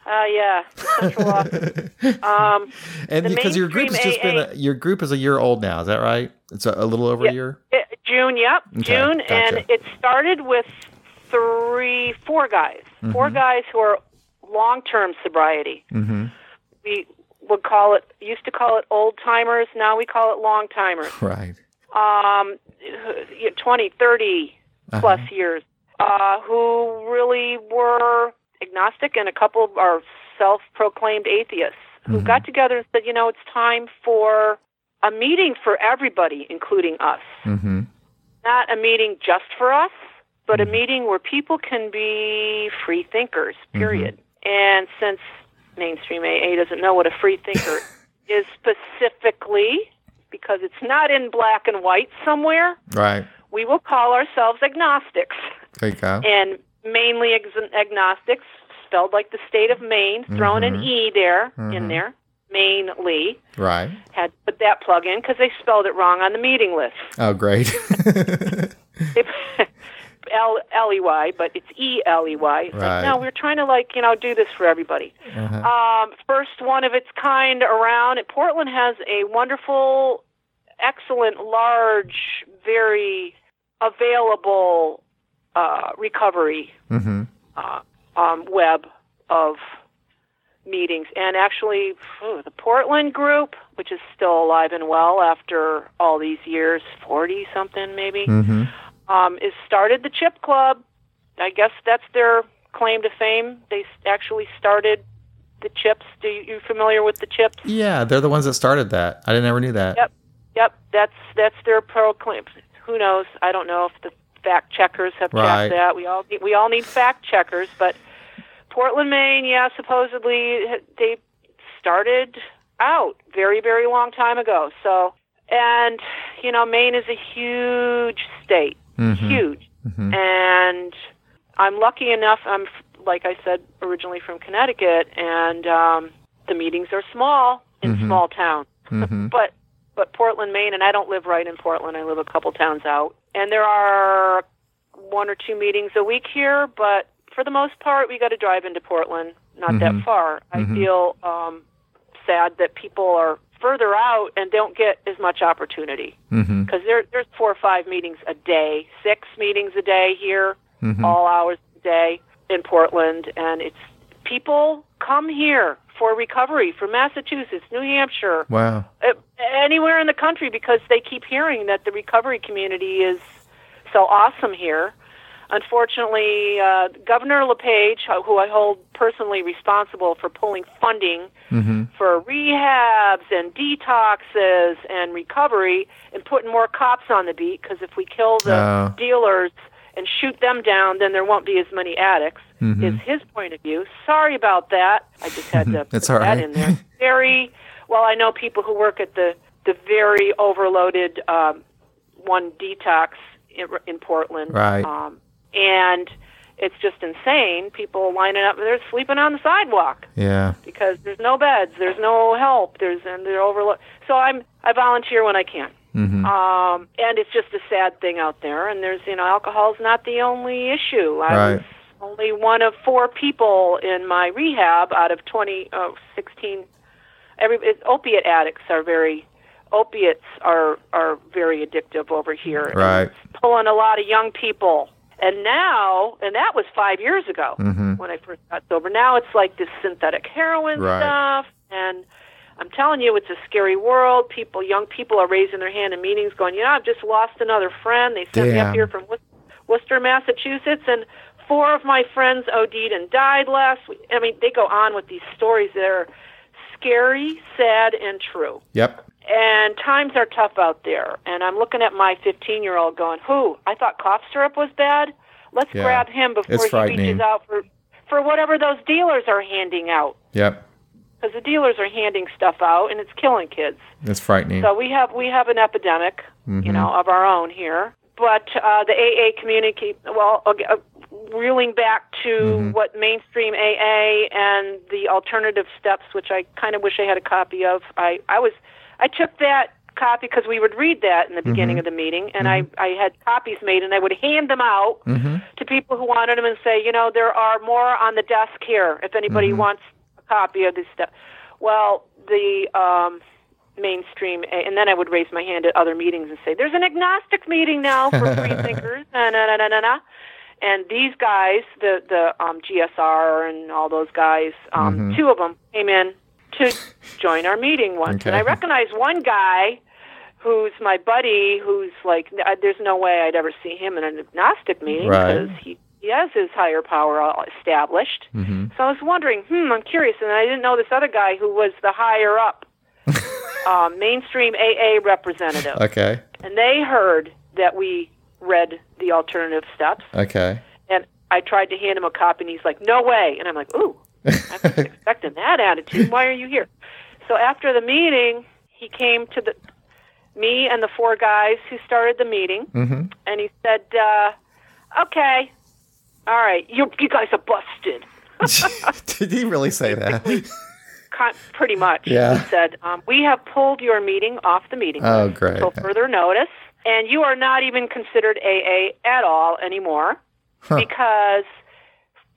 uh, yeah central office. um, [laughs] And because your group has just been a, your group is a year old now, is that right? It's a, a little over Yeah. a year. It, June, yep, Okay, June, gotcha. and it started with three, four guys, four guys who are long-term sobriety. Mm-hmm. We would call it, used to call it old timers. Now we call it long timers. [laughs] Right. Um, 20, 30 plus Uh-huh. years, uh, who really were agnostic, and a couple are self-proclaimed atheists who Mm-hmm. got together and said, you know, it's time for a meeting for everybody, including us Mm-hmm. not a meeting just for us, but a meeting where people can be free thinkers, period. And since mainstream AA doesn't know what a free thinker [laughs] is specifically, because it's not in black and white somewhere, Right. we will call ourselves agnostics. There you go. And Mainely ex- agnostics, spelled like the state of Maine, throwing an mm-hmm. E there, in mm-hmm. there, Mainely. Right. Had to put that plug in because they spelled it wrong on the meeting list. Oh, great. [laughs] L L E Y, but it's E L E Y. It's Right. Uh-huh. Like, no, we're trying to like you know do this for everybody. Um, first one of its kind around. Portland has a wonderful, excellent, large, very available uh, recovery mm-hmm. uh, um, web of meetings. And actually, phew, the Portland group, which is still alive and well after all these years, 40 something maybe, Mm-hmm. Um, is started the Chip Club. I guess that's their claim to fame. They actually started the Chips. Do you, you familiar with the Chips? Yeah, they're the ones that started that. I never knew that. Yep, yep. That's that's their proclaim. Who knows? I don't know if the fact checkers have Right. checked that. We all need, we all need fact checkers, but Portland, Maine, yeah, supposedly they started out very very long time ago. So, and you know, Maine is a huge state, Mhm. huge, and I'm lucky enough. I'm like I said originally from Connecticut, and um, the meetings are small in small towns Mm-hmm. [laughs] but but Portland, Maine, and I don't live right in Portland. I live a couple towns out, and there are one or two meetings a week here. But for the most part, we got to drive into Portland, not that far. I feel um, sad that people are further out and don't get as much opportunity Mm-hmm. because there there's four or five meetings a day, six meetings a day here, Mhm. all hours the day in Portland, and it's people come here for recovery from Massachusetts, New Hampshire, Wow. anywhere in the country because they keep hearing that the recovery community is so awesome here. Unfortunately, uh, Governor LePage, uh, who I hold personally responsible for pulling funding Mm-hmm. for rehabs and detoxes and recovery and putting more cops on the beat because if we kill the Oh. dealers and shoot them down, then there won't be as many addicts. Mhm. Is his point of view. Sorry about that. I just had to [laughs] put that right. in there. [laughs] Very well. I know people who work at the the very overloaded um, one detox in, in Portland, Right. Um, and it's just insane. People lining up, they're sleeping on the sidewalk Yeah. because there's no beds, there's no help, there's and they're overlooked. So I'm I volunteer when I can. Mm-hmm. Um, and it's just a sad thing out there. And there's you know alcohol's not the only issue. I Right. was only one of four people in my rehab out of 20, oh, 16. Every it, opiate addicts are very opiates are are very addictive over here. Right. it's pulling a lot of young people. And now, and that was five years ago Mhm. when I first got sober. Now it's like this synthetic heroin Right. stuff, and I'm telling you, it's a scary world. People, young people, are raising their hand in meetings, going, "You know, I've just lost another friend. They sent me up here from Wor- Worcester, Massachusetts, and four of my friends OD'd and died last week." I mean, they go on with these stories that are scary, sad, and true. Yep. And times are tough out there. And I'm looking at my 15 year old going, Who? I thought cough syrup was bad? Let's Yeah. grab him before he reaches out for, for whatever those dealers are handing out. Yep. Because the dealers are handing stuff out and it's killing kids. It's frightening. So we have we have an epidemic, Mm-hmm. you know, of our own here. But uh, the AA community, well, uh, reeling back to Mm-hmm. what mainstream AA and the alternative steps, which I kind of wish I had a copy of. I I was I took that copy because we would read that in the beginning Mm-hmm. of the meeting, and I I had copies made, and I would hand them out Mm-hmm. to people who wanted them and say, you know, there are more on the desk here if anybody Mm-hmm. wants a copy of this stuff. Well, the um, mainstream, and then I would raise my hand at other meetings and say, "There's an agnostic meeting now for [laughs] free thinkers." Na na na na na na. And these guys, the the um, GSR and all those guys, um, two of them came in to join our meeting once, and I recognize one guy who's my buddy, who's like, there's no way I'd ever see him in an agnostic meeting Right. because he he has his higher power all established. Mm-hmm. So I was wondering, hmm, I'm curious, and I didn't know this other guy who was the higher up uh, [laughs] mainstream AA representative, Okay. and they heard that we read the alternative steps, Okay. and I tried to hand him a copy, and he's like, "No way!" And I'm like, "Ooh, I wasn't expecting that attitude. Why are you here?" So after the meeting, he came to the me and the four guys who started the meeting, Mm-hmm. and he said, uh, "Okay, all right, you you guys are busted." [laughs] Did he really say that? Pretty much. Yeah. He said, um, "We have pulled your meeting off the meeting Oh, great. until further notice, and you are not even considered AA at all anymore because."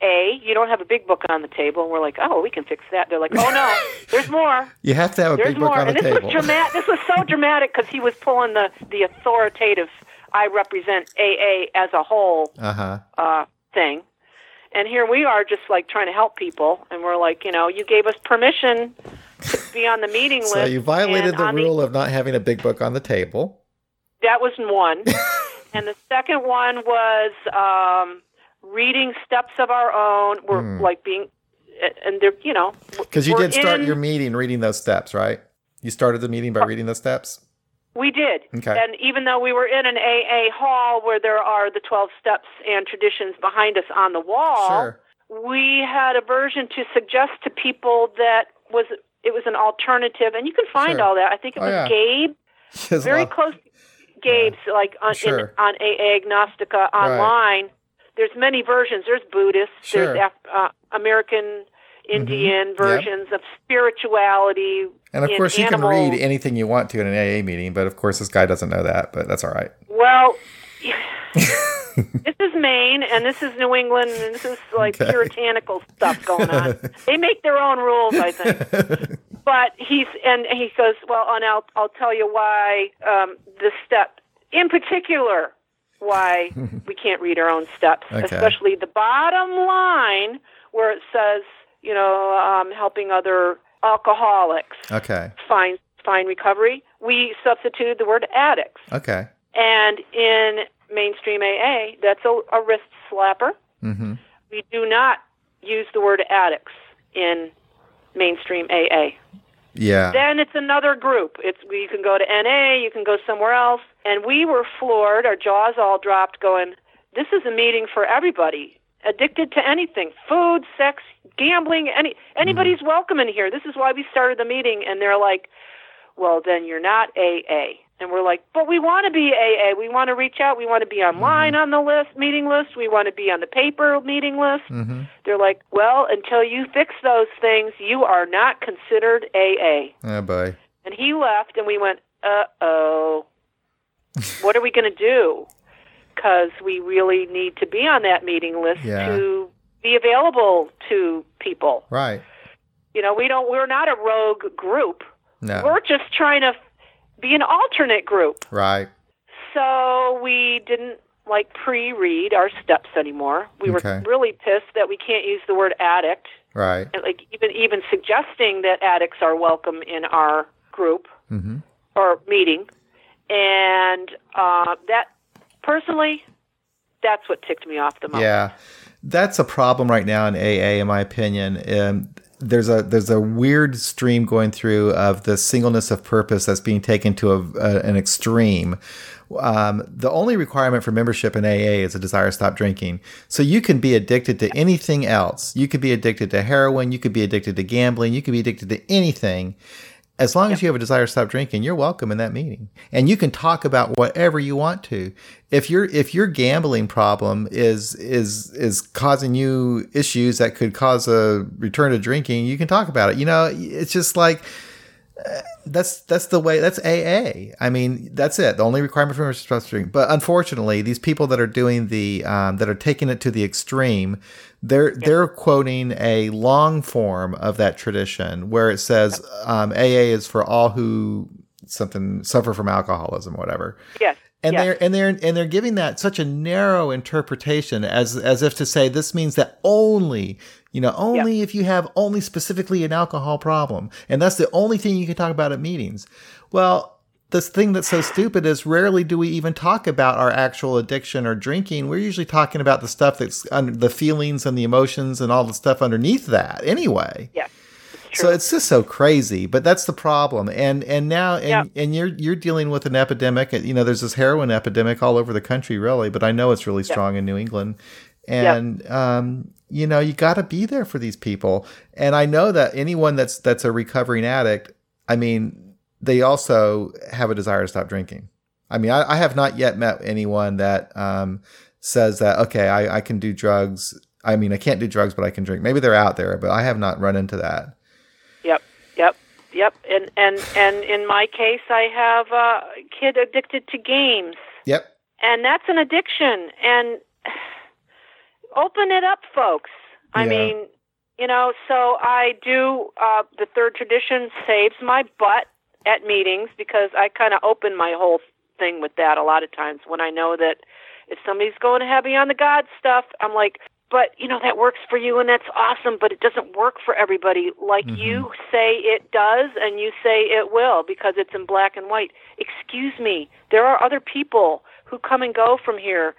A, you don't have a big book on the table, and we're like, oh, we can fix that. They're like, oh no, [laughs] there's more. You have to have a There's big book more. on the and this table. was dramatic. This was so dramatic because he was pulling the the authoritative "I represent AA as a whole" Uh huh. uh, thing. And here we are just like trying to help people. And we're like, you know, you gave us permission to be on the meeting [laughs] list. So you violated the on rule of not having a big book on the table. that was one. [laughs] and the second one was um, reading steps of our own. We're hmm. like being, and they're, you know, Because you did start in- your meeting reading those steps, right? You started the meeting by uh, reading those steps? We did. Okay. And even though we were in an AA hall where there are the 12 steps and traditions behind us on the wall, Sure. we had a version to suggest to people that was it was an alternative and you can find Sure. all that. I think it Oh, was yeah. Gabe, [laughs] very close Gabe's like on Sure. in, on AA Agnostica online. There's many versions. There's Buddhist, Sure. Mm-hmm. there's uh, American Indian Yep. versions of spirituality. And of course, you can read anything you want to in an AA meeting, but of course, this guy doesn't know that, but that's all right. Well, [laughs] this is Maine and this is New England and this is like Okay. puritanical stuff going on. [laughs] they make their own rules, I think. [laughs] but he's and he goes, well, and I'll I'll tell you why um, the step in particular why [laughs] we can't read our own steps, Okay. especially the bottom line where it says, you know, um, helping other alcoholics Okay. find find recovery. We substituted the word addicts. Okay. And in mainstream AA, that's a, a wrist slapper. Mm-hmm. We do not use the word addicts in mainstream AA. Yeah. Then it's another group. It's you can go to NA, you can go somewhere else, and we were floored. Our jaws all dropped. Going, this is a meeting for everybody. Addicted to anything, food, sex, gambling, any anybody's mm-hmm. welcome in here. This is why we started the meeting. And they're like, well, then you're not AA. And we're like, but we want to be AA. We want to reach out. We want to be online on the list, meeting list. We want to be on the paper meeting list. mm-hmm. They're like, well, until you fix those things, you are not considered AA. Oh, boy. And he left, and we went, uh oh, what are we going to do? Because we really need to be on that meeting list Yeah. to be available to people. Right. You know, we don't. We're not a rogue group. No. We're just trying to be an alternate group. Right. So we didn't like pre-read our steps anymore. We Okay. were really pissed that we can't use the word addict. Right. And, like even even suggesting that addicts are welcome in our group Mm-hmm. or meeting, and uh, that personally, that's what ticked me off the most. Yeah, that's a problem right now in AA, in my opinion. Um, there's a there's a weird stream going through of the singleness of purpose that's being taken to a, a, an extreme. Um, the only requirement for membership in AA is a desire to stop drinking. So you can be addicted to anything else. You could be addicted to heroin. You could be addicted to gambling. You could be addicted to anything. As long as you have a desire to stop drinking, you're welcome in that meeting, and you can talk about whatever you want to. If your if your gambling problem is is is causing you issues that could cause a return to drinking, you can talk about it. You know, it's just like that's that's the way that's AA. I mean, that's it. The only requirement for membership is supposed to drink. But unfortunately, these people that are doing the um, that are taking it to the extreme, they're yeah. they're quoting a long form of that tradition where it says um, AA is for all who something suffer from alcoholism, or whatever. Yes. And yes. they're and they're and they're giving that such a narrow interpretation as as if to say this means that only you know, only if you have only specifically an alcohol problem. And that's the only thing you can talk about at meetings. Well, this thing that's so stupid is rarely do we even talk about our actual addiction or drinking. We're usually talking about the stuff that's under the feelings and the emotions and all the stuff underneath that anyway. Yeah. So it's just so crazy, but that's the problem. And and now and, Yeah. and you're you're dealing with an epidemic. You know, there's this heroin epidemic all over the country, really. But I know it's really strong in New England. And um, you know, you got to be there for these people. And I know that anyone that's that's a recovering addict, I mean, they also have a desire to stop drinking. I mean, I, I have not yet met anyone that um, says that okay, I, I can do drugs. I mean, I can't do drugs, but I can drink. Maybe they're out there, but I have not run into that. Yep, yep, yep. And and and in my case, I have a kid addicted to games, Yep. and that's an addiction. And open it up, folks. I mean, you know. So I do. Uh, the third tradition saves my butt at meetings because I kind of open my whole thing with that a lot of times when I know that if somebody's going to heavy on the God stuff, I'm like, but you know that works for you and that's awesome, but it doesn't work for everybody like you say it does and you say it will because it's in black and white. Excuse me, there are other people who come and go from here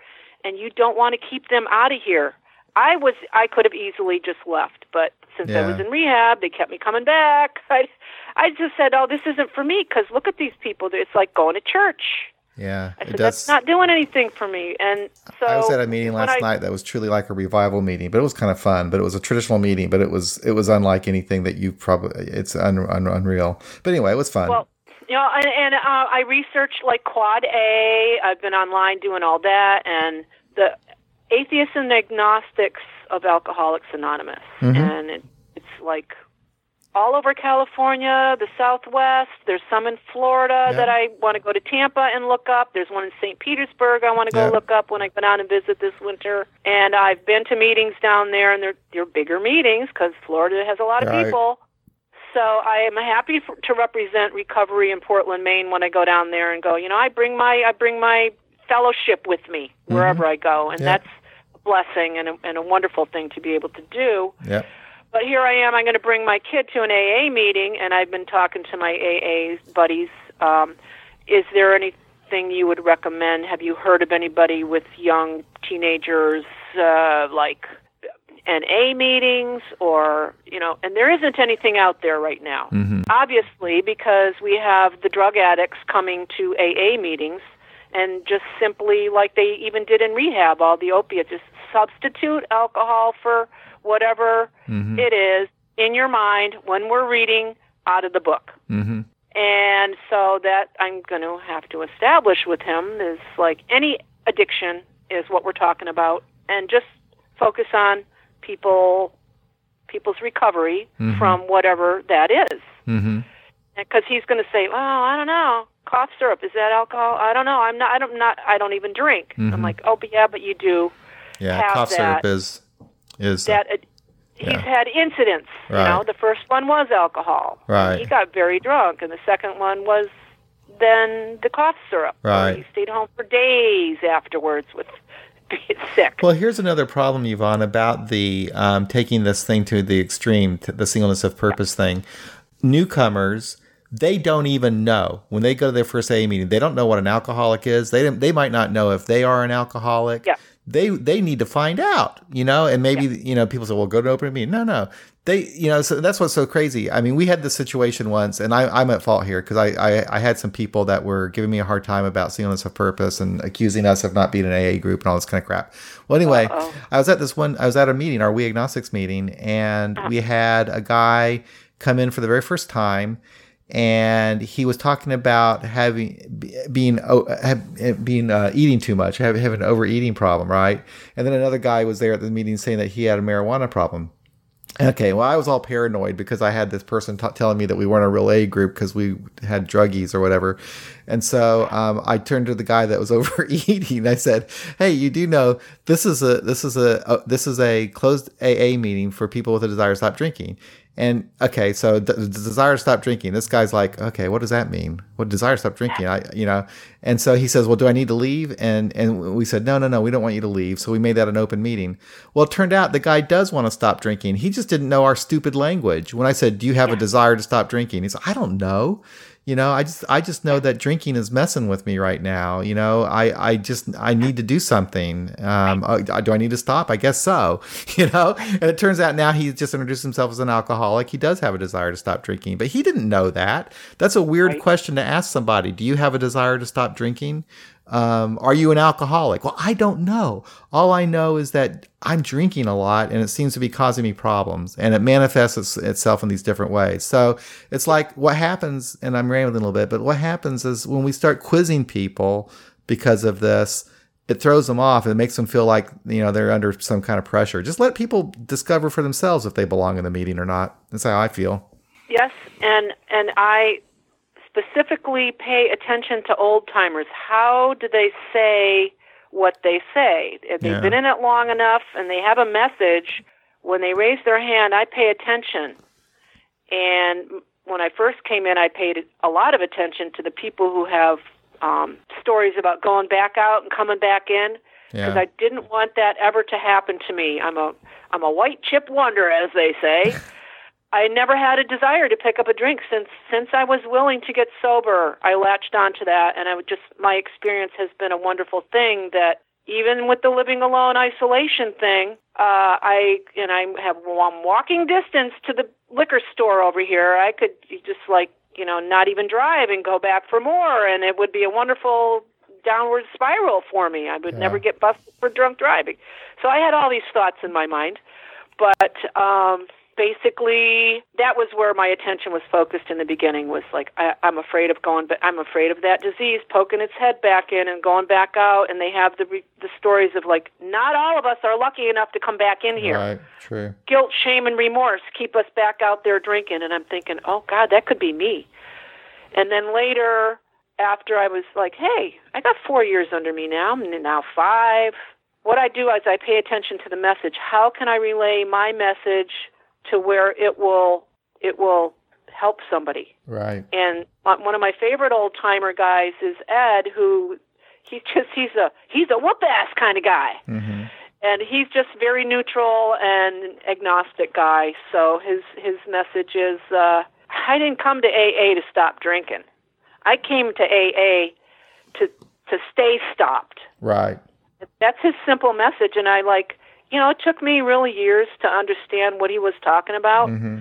and you don't want to keep them out of here. I was I could have easily just left, but since I was in rehab, they kept me coming back. [laughs] I I just said, "Oh, this isn't for me because look at these people. It's like going to church." Yeah. I it said. "That's not doing anything for me." And so I was at a meeting last I- night that was truly like a revival meeting, but it was kind of fun. But it was a traditional meeting, but it was it was unlike anything that you probably it's un, un, unreal. But anyway, it was fun. Well, you know, and, and uh, I researched like Quad A. I've been online doing all that, and the atheists and agnostics of Alcoholics Anonymous, Mm-hmm. and it, it's like all over California, the Southwest. There's some in Florida Yeah. that I want to go to Tampa and look up. There's one in St. Petersburg I want to go Yeah. look up when I go down and visit this winter. And I've been to meetings down there, and they're they're bigger meetings because Florida has a lot of Right. people. So I am happy for, to represent recovery in Portland, Maine when I go down there and go. You know, I bring my I bring my fellowship with me wherever I go, and Mm-hmm. Yeah. that's a blessing and a, and a wonderful thing to be able to do. yeah. But here I am. I'm going to bring my kid to an AA meeting, and I've been talking to my AA buddies. Um, is there anything you would recommend? Have you heard of anybody with young teenagers, uh, like NA meetings, or you know? And there isn't anything out there right now, obviously, because we have the drug addicts coming to AA meetings. And just simply like they even did in rehab, all the opiates, just substitute alcohol for whatever it is in your mind when we're reading out of the book. Mm-hmm. And so that I'm going to have to establish with him is like any addiction is what we're talking about, and just focus on people people's recovery from whatever that is. Mm-hmm. Because he's going to say, "Well, I don't know, cough syrup is that alcohol? I don't know. I'm not. I don't not. I don't even drink." I'm like, "Oh, but yeah, but you do." Yeah. Cough syrup is is that uh, he's Yeah. had incidents. You know, the first one was alcohol. Right. He got very drunk, and the second one was then the cough syrup. Right. He stayed home for days afterwards with sick. Well, here's another problem, Yvonne, about the um, taking this thing to the extreme, to the singleness of purpose thing. Newcomers, they don't even know when they go to their first AA meeting. They don't know what an alcoholic is. They they might not know if they are an alcoholic. Yeah. They they need to find out, you know. And maybe you know people say, "Well, go to open meeting." No, no. They, you know, so that's what's so crazy. I mean, we had this situation once, and I, I'm at fault here because I, I, I had some people that were giving me a hard time about singleness of purpose and accusing us of not being an AA group and all this kind of crap. Well, anyway, Uh-oh. I was at this one. I was at a meeting, our We Agnostics meeting, and uh. we had a guy come in for the very first time, and he was talking about having be- being oh, being uh, eating too much, having, an overeating problem, right? And then another guy was there at the meeting saying that he had a marijuana problem. Okay, well, I was all paranoid because I had this person t- telling me that we weren't a real A group because we had druggies or whatever. And so um, I turned to the guy that was [laughs] overeating. I said, "Hey, you do know this is a this is a, a this is a closed AA meeting for people with a desire to stop drinking." And okay, so the, the desire to stop drinking. This guy's like, okay, what does that mean? What desire to stop drinking? I, you know. And so he says, well, do I need to leave? And and we said, no, no, no, we don't want you to leave. So we made that an open meeting. Well, it turned out the guy does want to stop drinking. He just didn't know our stupid language. When I said, do you have a desire to stop drinking? He said, I don't know you know i just i just know that drinking is messing with me right now you know? I i just i need to do something. Um uh, do i need to stop? I guess so [laughs] you know? And it turns out now he's just introduced himself as an alcoholic. He does have a desire to stop drinking but he didn't know that. That's a weird right. question to ask somebody. Do you have a desire to stop drinking um, are you an alcoholic? Well, I don't know. All I know is that I'm drinking a lot and it seems to be causing me problems and it manifests itself in these different ways. So it's like what happens, and I'm rambling a little bit, but what happens is when we start quizzing people because of this, it throws them off and it makes them feel like, you know, they're under some kind of pressure. Just let people discover for themselves if they belong in the meeting or not. That's how I feel. Yes, and and I specifically pay attention to old timers. How do they say what they say? If they've yeah. been in it long enough and they have a message, when they raise their hand, I pay attention. And when I first came in, I paid a lot of attention to the people who have um, stories about going back out and coming back in because yeah. I didn't want that ever to happen to me. I'm a I'm a white chip wonder, as they say. [laughs] I never had a desire to pick up a drink since since I was willing to get sober. I latched onto that, and I would just my experience has been a wonderful thing. That even with the living alone isolation thing, uh, I and I have one walking distance to the liquor store over here. I could just like you know not even drive and go back for more, and it would be a wonderful downward spiral for me. I would yeah. never get busted for drunk driving. So I had all these thoughts in my mind, but. um basically that was where my attention was focused in the beginning was like I, i'm afraid of going but i'm afraid of that disease poking its head back in and going back out and they have the re- the stories of like not all of us are lucky enough to come back in here. Right true. Guilt shame and remorse keep us back out there drinking and i'm thinking oh god that could be me. And then later after i was like hey i got four years under me now and now five. What i do is i pay attention to the message. How can i relay my message to where it will it will help somebody. Right. And one of my favorite old timer guys is Ed, who he's just he's a he's a whoop ass kind of guy. Mm-hmm. And he's just very neutral and agnostic guy. So his his message is, uh, I didn't come to AA to stop drinking. I came to AA to to stay stopped. Right. That's his simple message, and I like you know, it took me really years to understand what he was talking about. Mm-hmm.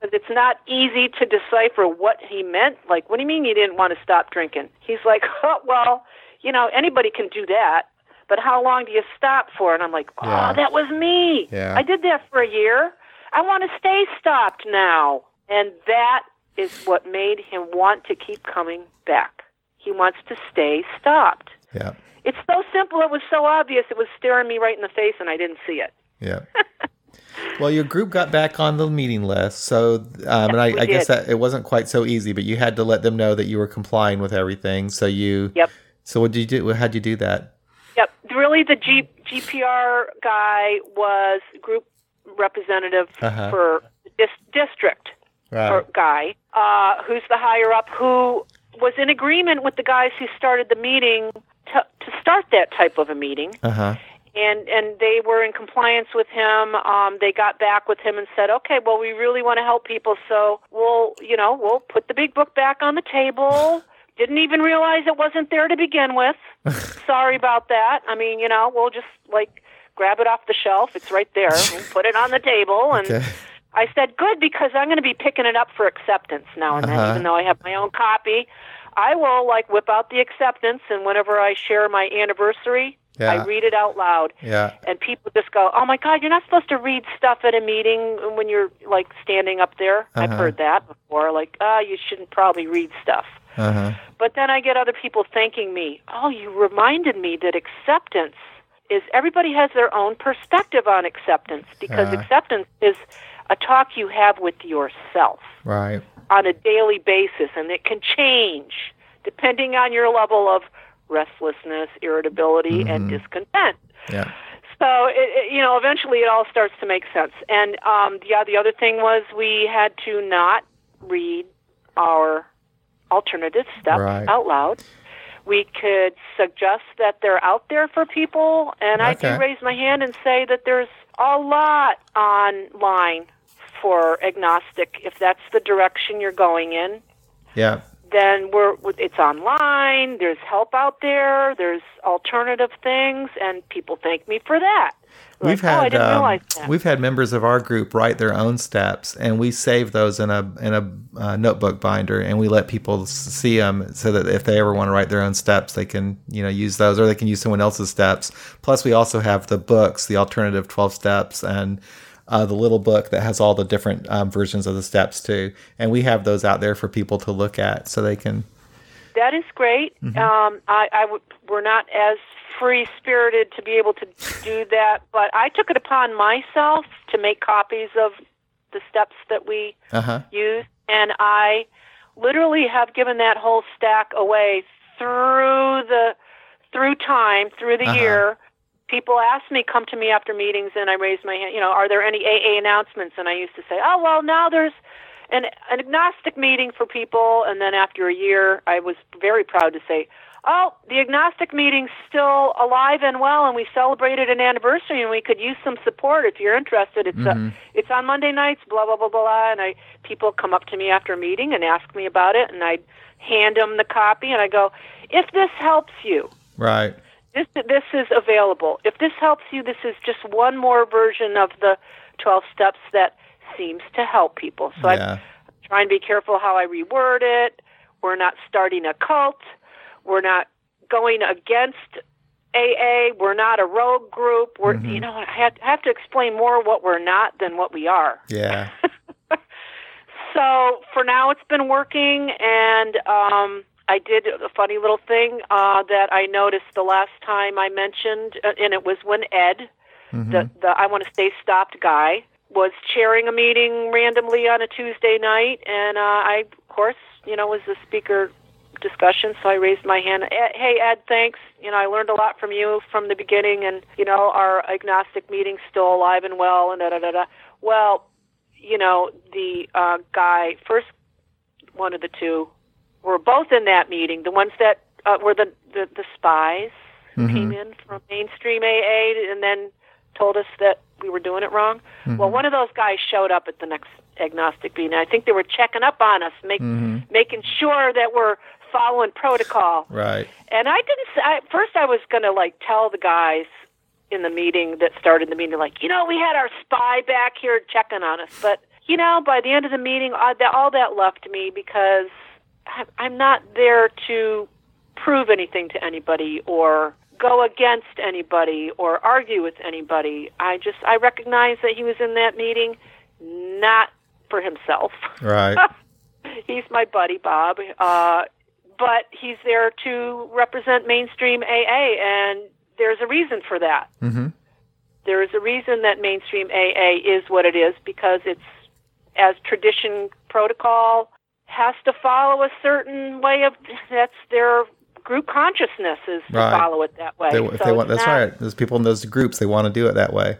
It's not easy to decipher what he meant. Like, what do you mean you didn't want to stop drinking? He's like, [laughs] oh, well, you know, anybody can do that, but how long do you stop for? And I'm like, oh, yeah. that was me. Yeah. I did that for a year. I want to stay stopped now. And that is what made him want to keep coming back. He wants to stay stopped. Yeah. It's so simple. It was so obvious. It was staring me right in the face, and I didn't see it. Yeah. [laughs] well, your group got back on the meeting list, so um, and I, I guess that it wasn't quite so easy, but you had to let them know that you were complying with everything. So you. Yep. So what did you do? How'd you do that? Yep. Really, the G, GPR guy was group representative uh-huh. for this district right. guy, uh, who's the higher up, who was in agreement with the guys who started the meeting to, to start that type of a meeting. Uh-huh. And and they were in compliance with him. Um, they got back with him and said, "Okay, well, we really want to help people, so we'll, you know, we'll put the big book back on the table." [laughs] Didn't even realize it wasn't there to begin with. [laughs] Sorry about that. I mean, you know, we'll just like grab it off the shelf. It's right there. [laughs] We'll put it on the table and. Okay. I said, good, because I'm going to be picking it up for acceptance now and then, uh-huh. even though I have my own copy. I will like whip out the acceptance, and whenever I share my anniversary, yeah. I read it out loud. Yeah. And people just go, "Oh my God, you're not supposed to read stuff at a meeting when you're like standing up there." Uh-huh. I've heard that before. Like, ah, oh, you shouldn't probably read stuff. Uh-huh. But then I get other people thanking me. Oh, you reminded me that acceptance is everybody has their own perspective on acceptance because uh-huh. acceptance is a talk you have with yourself Right. On a daily basis, and it can change depending on your level of restlessness, irritability, and discontent. Yeah. So, it, it, you know, eventually it all starts to make sense. And um, yeah, the other thing was we had to not read our alternative steps Right. out loud. We could suggest that they're out there for people, and I Okay. do raise my hand and say that there's a lot online for agnostic. If that's the direction you're going in, Yeah. then we're it's online there's help out there there's alternative things and people thank me for that We've Like, oh, I had didn't um, realize that. we've had members of our group write their own steps, and we save those in a in a uh, notebook binder, and we let people see them so that if they ever want to write their own steps, they can you know use those, or they can use someone else's steps. Plus, we also have the books, the alternative twelve steps, and uh, the little book that has all the different um, versions of the steps too, and we have those out there for people to look at so they can. that is great Mm-hmm. um i i we're not as free spirited to be able to do that but i took it upon myself to make copies of the steps that we Uh huh. use and i literally have given that whole stack away through the through time through the Uh-huh. year people ask me come to me after meetings and i raise my hand you know are there any aa announcements? And i used to say oh well now there's an, an agnostic meeting for people. And then after a year i was very proud to say oh the agnostic meeting's still alive and well and we celebrated an anniversary and we could use some support if you're interested. It's uh it's on monday nights blah blah blah blah and i people come up to me after a meeting and ask me about it and i hand them the copy and i go if this helps you Right. This this is available. If this helps you, this is just one more version of the 12 steps that seems to help people. So yeah. I'm trying to be careful how I reword it. We're not starting a cult. We're not going against AA. We're not a rogue group. We're you know I have, I have to explain more what we're not than what we are. Yeah. [laughs] So for now, it's been working, and um, I did a funny little thing uh, that I noticed the last time I mentioned, uh, and it was when Ed, the the I want to stay stopped guy, was chairing a meeting randomly on a Tuesday night, and uh, I, of course, you know, was the speaker discussion, so I raised my hand. "Ed- Hey, Ed, thanks. You know, I learned a lot from you from the beginning, and you know, our agnostic meeting's still alive and well, and da da da da. Well, you know, the uh, guy, first one of the two, were both in that meeting. The ones that uh, were the, the, the spies who mm-hmm. came in from mainstream AA and then told us that we were doing it wrong. Mm-hmm. Well, one of those guys showed up at the next agnostic meeting. I think they were checking up on us, make, mm-hmm. making sure that we're following protocol. Right. And I didn't. s- I, first, I was going to like tell the guys in the meeting that started the meeting, like, you know, we had our spy back here checking on us. But you know, by the end of the meeting, all that, all that left me because I'm not there to prove anything to anybody or go against anybody or argue with anybody. I just I recognize that he was in that meeting not for himself. [laughs] Right. he's my buddy Bob, uh, but he's there to represent mainstream AA, and there's a reason for that. Mhm. There is a reason that mainstream AA is what it is because it's as tradition protocol has to follow a certain way of that's their group consciousness is to Right. follow it that way. They, So they want, that's not- right. There's people in those groups. They want to do it that way.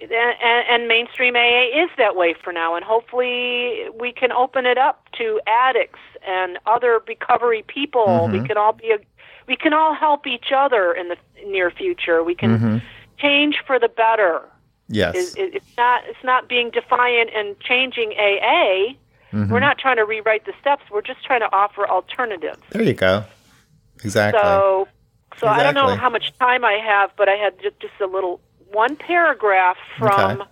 and, and, and mainstream AA is that way for now, and hopefully we can open it up to addicts and other recovery people. We mm-hmm. can all be a, we can all help each other in the near future. We can mm-hmm. change for the better. Yes. It, it, it's not it's not being defiant and changing AA. We're not trying to rewrite the steps. We're just trying to offer alternatives. there you go. Exactly. So, so I don't know how much time I have, but I had just, just a little one paragraph from Okay.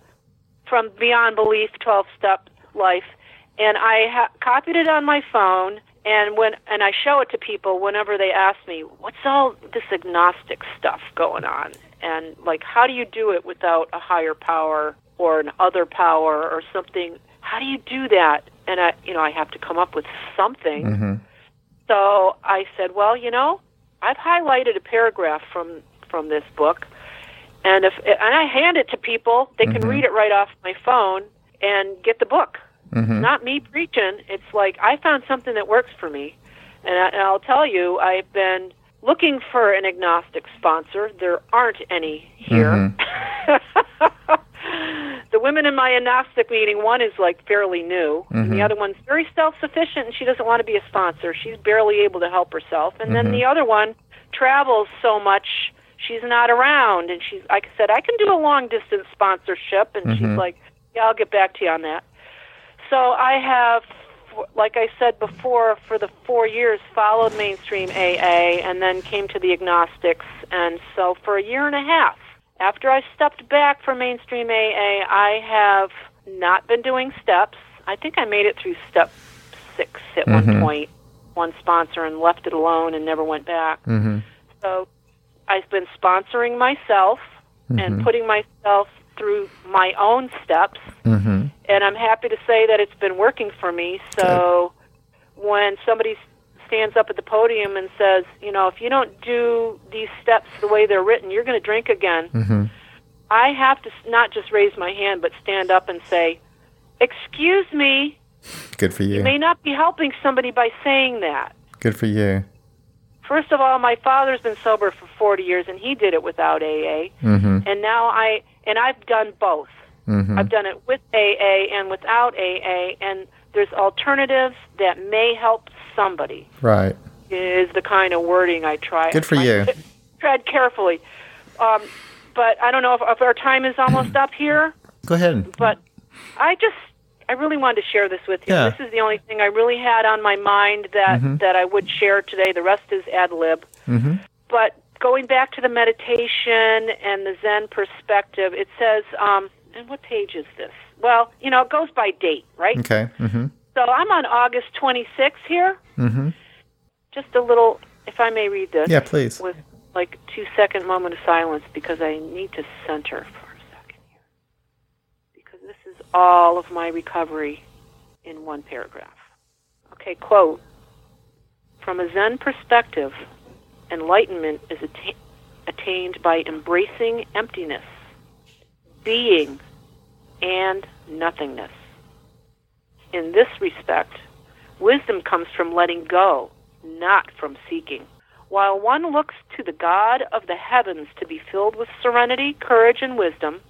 from Beyond Belief, Twelve Step Life, and I ha- copied it on my phone. And when and I show it to people whenever they ask me, "What's all this agnostic stuff going on?" and like, how do you do it without a higher power or an other power or something? How do you do that? And I, you know, I have to come up with something. hmm So I said, well, you know, I've highlighted a paragraph from from this book, and if and I hand it to people, they can read it right off my phone. and get the book. Mhm. Not me preaching. It's like I found something that works for me, and, I, and I'll tell you, I've been looking for an agnostic sponsor. There aren't any here. the [laughs] women in my agnostic meeting, one is like fairly new, and the Mhm. other one's very self-sufficient, and she doesn't want to be a sponsor. She's barely able to help herself, and then Mhm. the other one travels so much she's not around, and she's like I said, I can do a long distance sponsorship, and she's Mhm. like, Yeah, I'll get back to you on that. So I have, like I said before, for the four years followed mainstream AA and then came to the agnostics. And so for a year and a half, after I stepped back from mainstream AA, I have not been doing steps. I think I made it through step six at Mhm. one point, one sponsor, and left it alone and never went back. Mhm. So I've been sponsoring myself and Mhm. putting myself through my own steps Mhm. and I'm happy to say that it's been working for me. So when somebody s- stands up at the podium and says, you know, if you don't do these steps the way they're written, you're going to drink again. Mhm. I have to not just raise my hand, but stand up and say, "Excuse me, Good for you you. may not be helping somebody by saying that." Good for you. First of all, my father's been sober for 40 years, and he did it without AA. Mhm. And now I and I've done both. Mhm. I've done it with AA and without AA, and there's alternatives that may help somebody. Right. Is the kind of wording I try. Good for I you. tread carefully. Um, but I don't know if, if our time is almost up here. [clears throat] Go ahead. But I just, I really wanted to share this with you. Yeah. This is the only thing I really had on my mind that Mhm. that I would share today. The rest is ad lib. Mhm. But going back to the meditation and the Zen perspective, it says, um, and what page is this? Well, you know, it goes by date, right? Okay. Mhm. So I'm on August 26th here. Mhm. Just a little, if I may read this, Yeah, please. with like two second moment of silence because I need to center for a second here. Because this is all of my recovery in one paragraph. Okay, quote From a Zen perspective, enlightenment is atta- attained by embracing emptiness, being, and nothingness. In this respect, wisdom comes from letting go, not from seeking. While one looks to the God of the heavens to be filled with serenity, courage, and wisdom,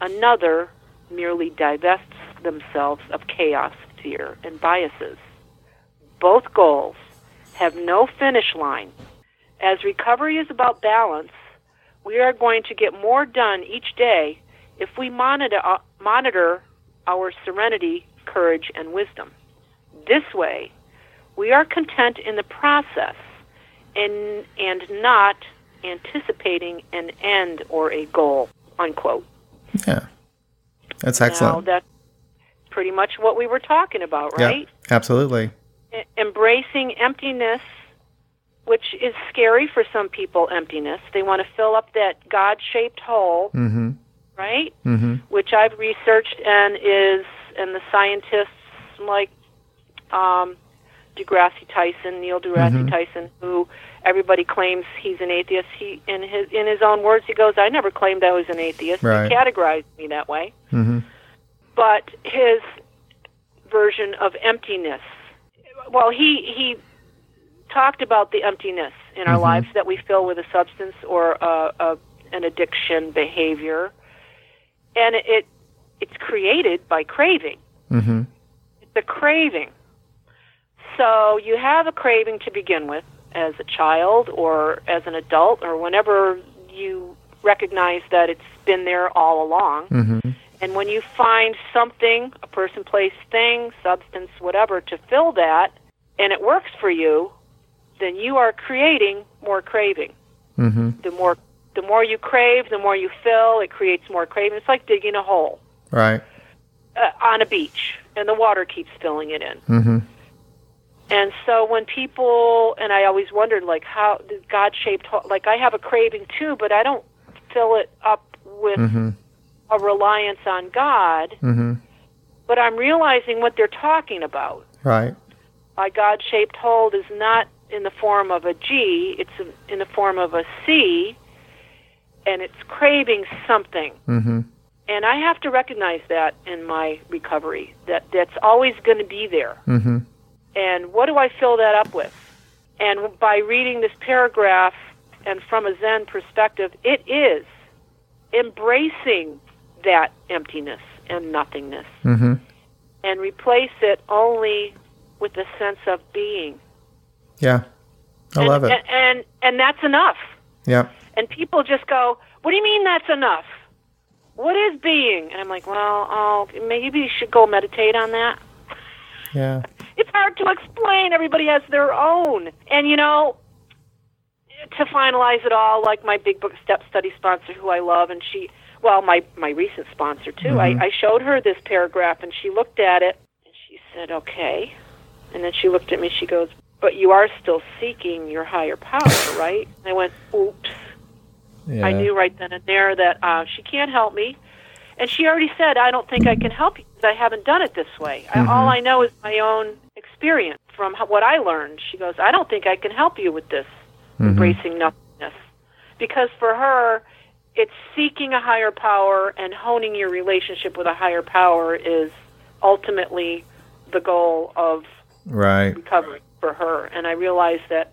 another merely divests themselves of chaos, fear, and biases. Both goals have no finish line. As recovery is about balance, we are going to get more done each day if we monitor, uh, monitor our serenity, courage, and wisdom. This way, we are content in the process and, and not anticipating an end or a goal. Unquote. Yeah. That's Now, excellent. that's pretty much what we were talking about, right? Yeah. Absolutely. E- embracing emptiness, which is scary for some people, emptiness. They want to fill up that God shaped hole, Mm Mhm. Right? Mhm. Which I've researched and is, and the scientists like um, deGrasse Tyson, Neil deGrasse Mhm. Tyson, who everybody claims he's an atheist. He, in his in his own words, he goes, "I never claimed I was an atheist. Right. He categorized me that way." Mhm. but his version of emptiness. Well, he he talked about the emptiness in our Mhm. lives that we fill with a substance or a, a, an addiction behavior, and it it's created by craving. Mhm. It's a craving. So you have a craving to begin with as a child or as an adult or whenever you recognize that it's been there all along. Mhm. And when you find something, a person, place, thing, substance, whatever, to fill that, and it works for you, then you are creating more craving. Mhm. The more the more you crave, the more you fill, it creates more craving. It's like digging a hole Right. uh, on a beach, and the water keeps filling it in. Mhm. And so when people, and I always wondered, like, how God shaped, like, I have a craving too, but I don't fill it up with Mhm. a reliance on God. Mhm. but I'm realizing what they're talking about. Right. My God shaped hold is not in the form of a G, it's in the form of a C, and it's craving something. Mhm. And I have to recognize that in my recovery, that that's always going to be there. Mm-hmm. And what do I fill that up with? And by reading this paragraph and from a Zen perspective, it is embracing that emptiness and nothingness Mm-hmm. and replace it only with a sense of being. Yeah. I and, love it. And, and and that's enough. Yeah. And people just go, "What do you mean that's enough? What is being?" And I'm like, "Well, oh, maybe you should go meditate on that." Yeah. [laughs] It's hard to explain. Everybody has their own. And you know, to finalize it all, like my big book step study sponsor who I love and she well, my my recent sponsor too. Mhm. I, I showed her this paragraph and she looked at it and she said, Okay. And then she looked at me, she goes, But you are still seeking your higher power, [laughs] right? I went, Oops. Yeah. I knew right then and there that uh, she can't help me. And she already said, I don't think I can help you because I haven't done it this way. I, Mhm. all I know is my own experience from how, what I learned. She goes, I don't think I can help you with this, Mhm. embracing nothingness. Because for her, it's seeking a higher power and honing your relationship with a higher power is ultimately the goal of Right. recovery for her. And I realized that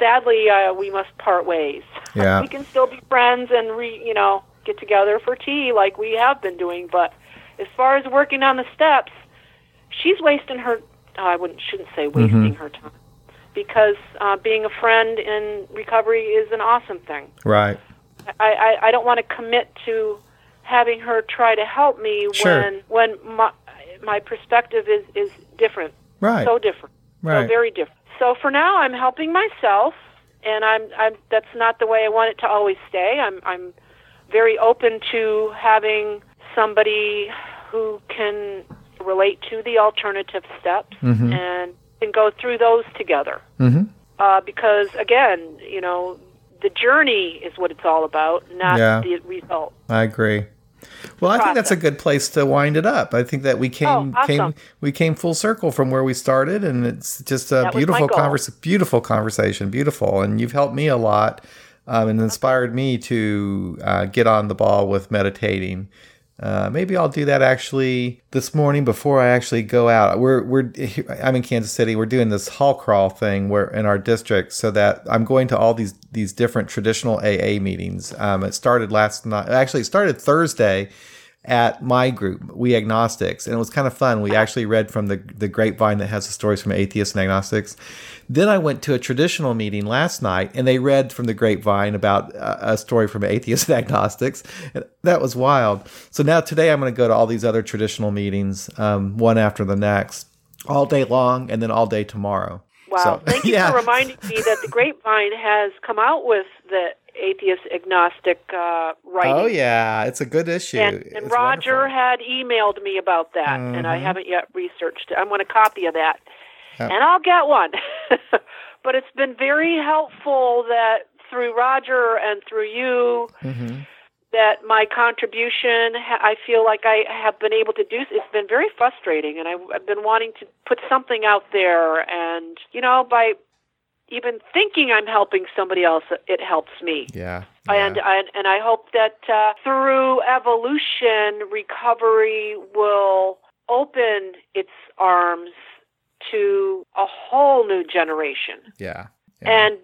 sadly uh, we must part ways. [laughs] Yeah. we can still be friends and re, you know get together for tea like we have been doing, but as far as working on the steps, she's wasting her. oh, I wouldn't shouldn't say wasting her time because uh, being a friend in recovery is an awesome thing. Right. I, I, I don't want to commit to having her try to help me Sure. when when my my perspective is is different Right. so different. Right. So very different. So for now, I'm helping myself, and I'm, I'm. That's not the way I want it to always stay. I'm, I'm very open to having somebody who can relate to the alternative steps Mhm. and can go through those together. mm-hmm. Uh, because again, you know, the journey is what it's all about, not Yeah. the result. I agree. Well, I think that's a good place to wind it up. I think that we came Oh, awesome. came we came full circle from where we started, and it's just a That beautiful goal. convers beautiful conversation, beautiful, and you've helped me a lot um, and inspired me to uh, get on the ball with meditating. Uh, maybe I'll do that actually this morning before I actually go out. We're we're I'm in Kansas City. We're doing this hall crawl thing where in our district, so that I'm going to all these these different traditional AA meetings. Um, it started last night. Actually, it started Thursday at my group, We Agnostics, and it was kind of fun. We actually read from the the grapevine that has the stories from atheists and agnostics. Then I went to a traditional meeting last night, and they read from the grapevine about uh, a story from atheists and agnostics. And that was wild. So now today I'm going to go to all these other traditional meetings, um, one after the next, all day long, and then all day tomorrow. Wow. So, Thank you [laughs] yeah. for reminding me that the Grapevine has come out with the atheist agnostic uh, writing. Oh yeah, it's a good issue. And, and It's Roger wonderful. had emailed me about that, and I Mhm. haven't yet researched it. I want a copy of that, and I'll get one. [laughs] but it's been very helpful that through Roger and through you Mhm. that my contribution, I feel like I have been able to do. It's been very frustrating, and I, I've been wanting to put something out there, and you know, by even thinking I'm helping somebody else, it helps me. Yeah. And, yeah. and and I hope that uh, through evolution, recovery will open its arms to a whole new generation yeah. Yeah. and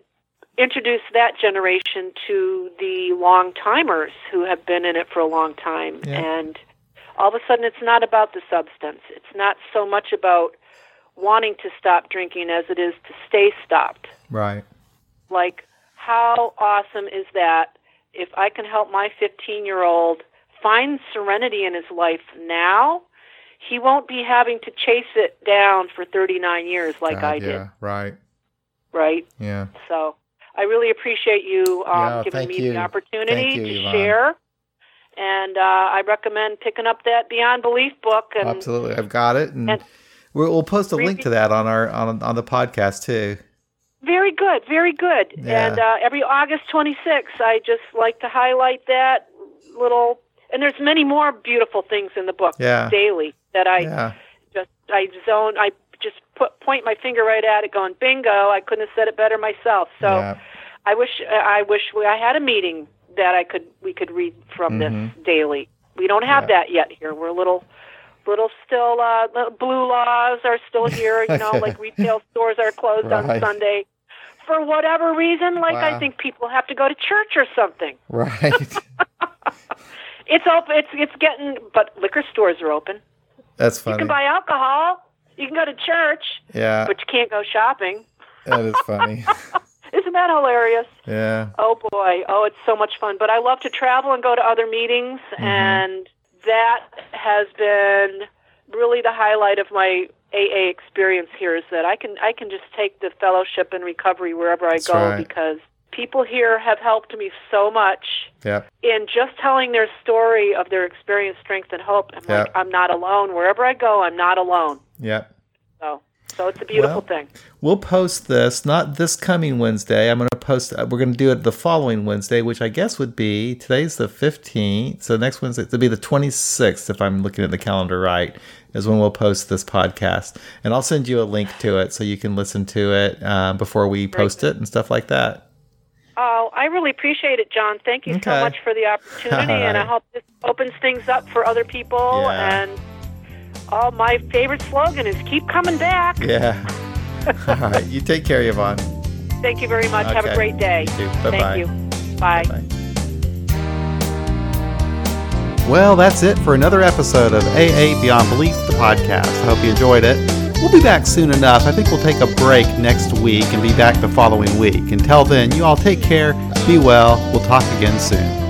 introduce that generation to the long timers who have been in it for a long time. Yeah. And all of a sudden, it's not about the substance. It's not so much about wanting to stop drinking as it is to stay stopped. right. Like, how awesome is that if I can help my 15 year old find serenity in his life now? He won't be having to chase it down for 39 years like I yeah. did, Right. right? Yeah. So I really appreciate you um, Yeah, giving me you. the opportunity you, to Yvonne. share. And uh, I recommend picking up that Beyond Belief book. And Absolutely, I've got it, and, and- we'll, we'll post a link to that on our on on the podcast too. very good, very good. Yeah. And uh, every August 26th, I just like to highlight that little. And there's many more beautiful things in the book Yeah. daily that I yeah, just I zone. I just put point my finger right at it, going bingo. I couldn't have said it better myself. So. I wish I wish we, I had a meeting that I could we could read from Mhm. this daily. We don't have that yet here. We're a little, little still. Uh, blue laws are still here. You know, like [laughs] retail stores are closed on Sunday for whatever reason. Like Wow. I think people have to go to church or something. Right. [laughs] [laughs] It's open. It's it's getting, but liquor stores are open. That's funny. You can buy alcohol. You can go to church, yeah, but you can't go shopping. that is funny. Isn't that hilarious? yeah. Oh boy, oh it's so much fun. But I love to travel and go to other meetings, and that has been really the highlight of my AA experience here. Is that I can I can just take the fellowship and recovery wherever I That's go right. because people here have helped me so much Yep. in just telling their story of their experience, strength, and hope. I'm like I'm not alone. Wherever I go, I'm not alone. Yep. So it's a beautiful Well, thing. We'll post this not this coming Wednesday. I'm going to post. uh, We're going to do it the following Wednesday, which I guess would be today's the 15th. So next Wednesday it'll be the 26th, if I'm looking at the calendar right, is when we'll post this podcast. And I'll send you a link to it so you can listen to it um, before we post it and stuff like that. Oh, I really appreciate it, John. Thank you Okay. so much for the opportunity, and I [laughs] hope this opens things up for other people. Yeah. And oh, my favorite slogan is "Keep coming back." Yeah. [laughs] All right. You take care, Yvonne. Thank you very much. Have a great day. You. Bye-bye. Thank you. Bye. Bye. Well, that's it for another episode of AA Beyond Belief, the podcast. I hope you enjoyed it. We'll be back soon enough. I think we'll take a break next week and be back the following week. Until then, you all take care, be well. We'll talk again soon.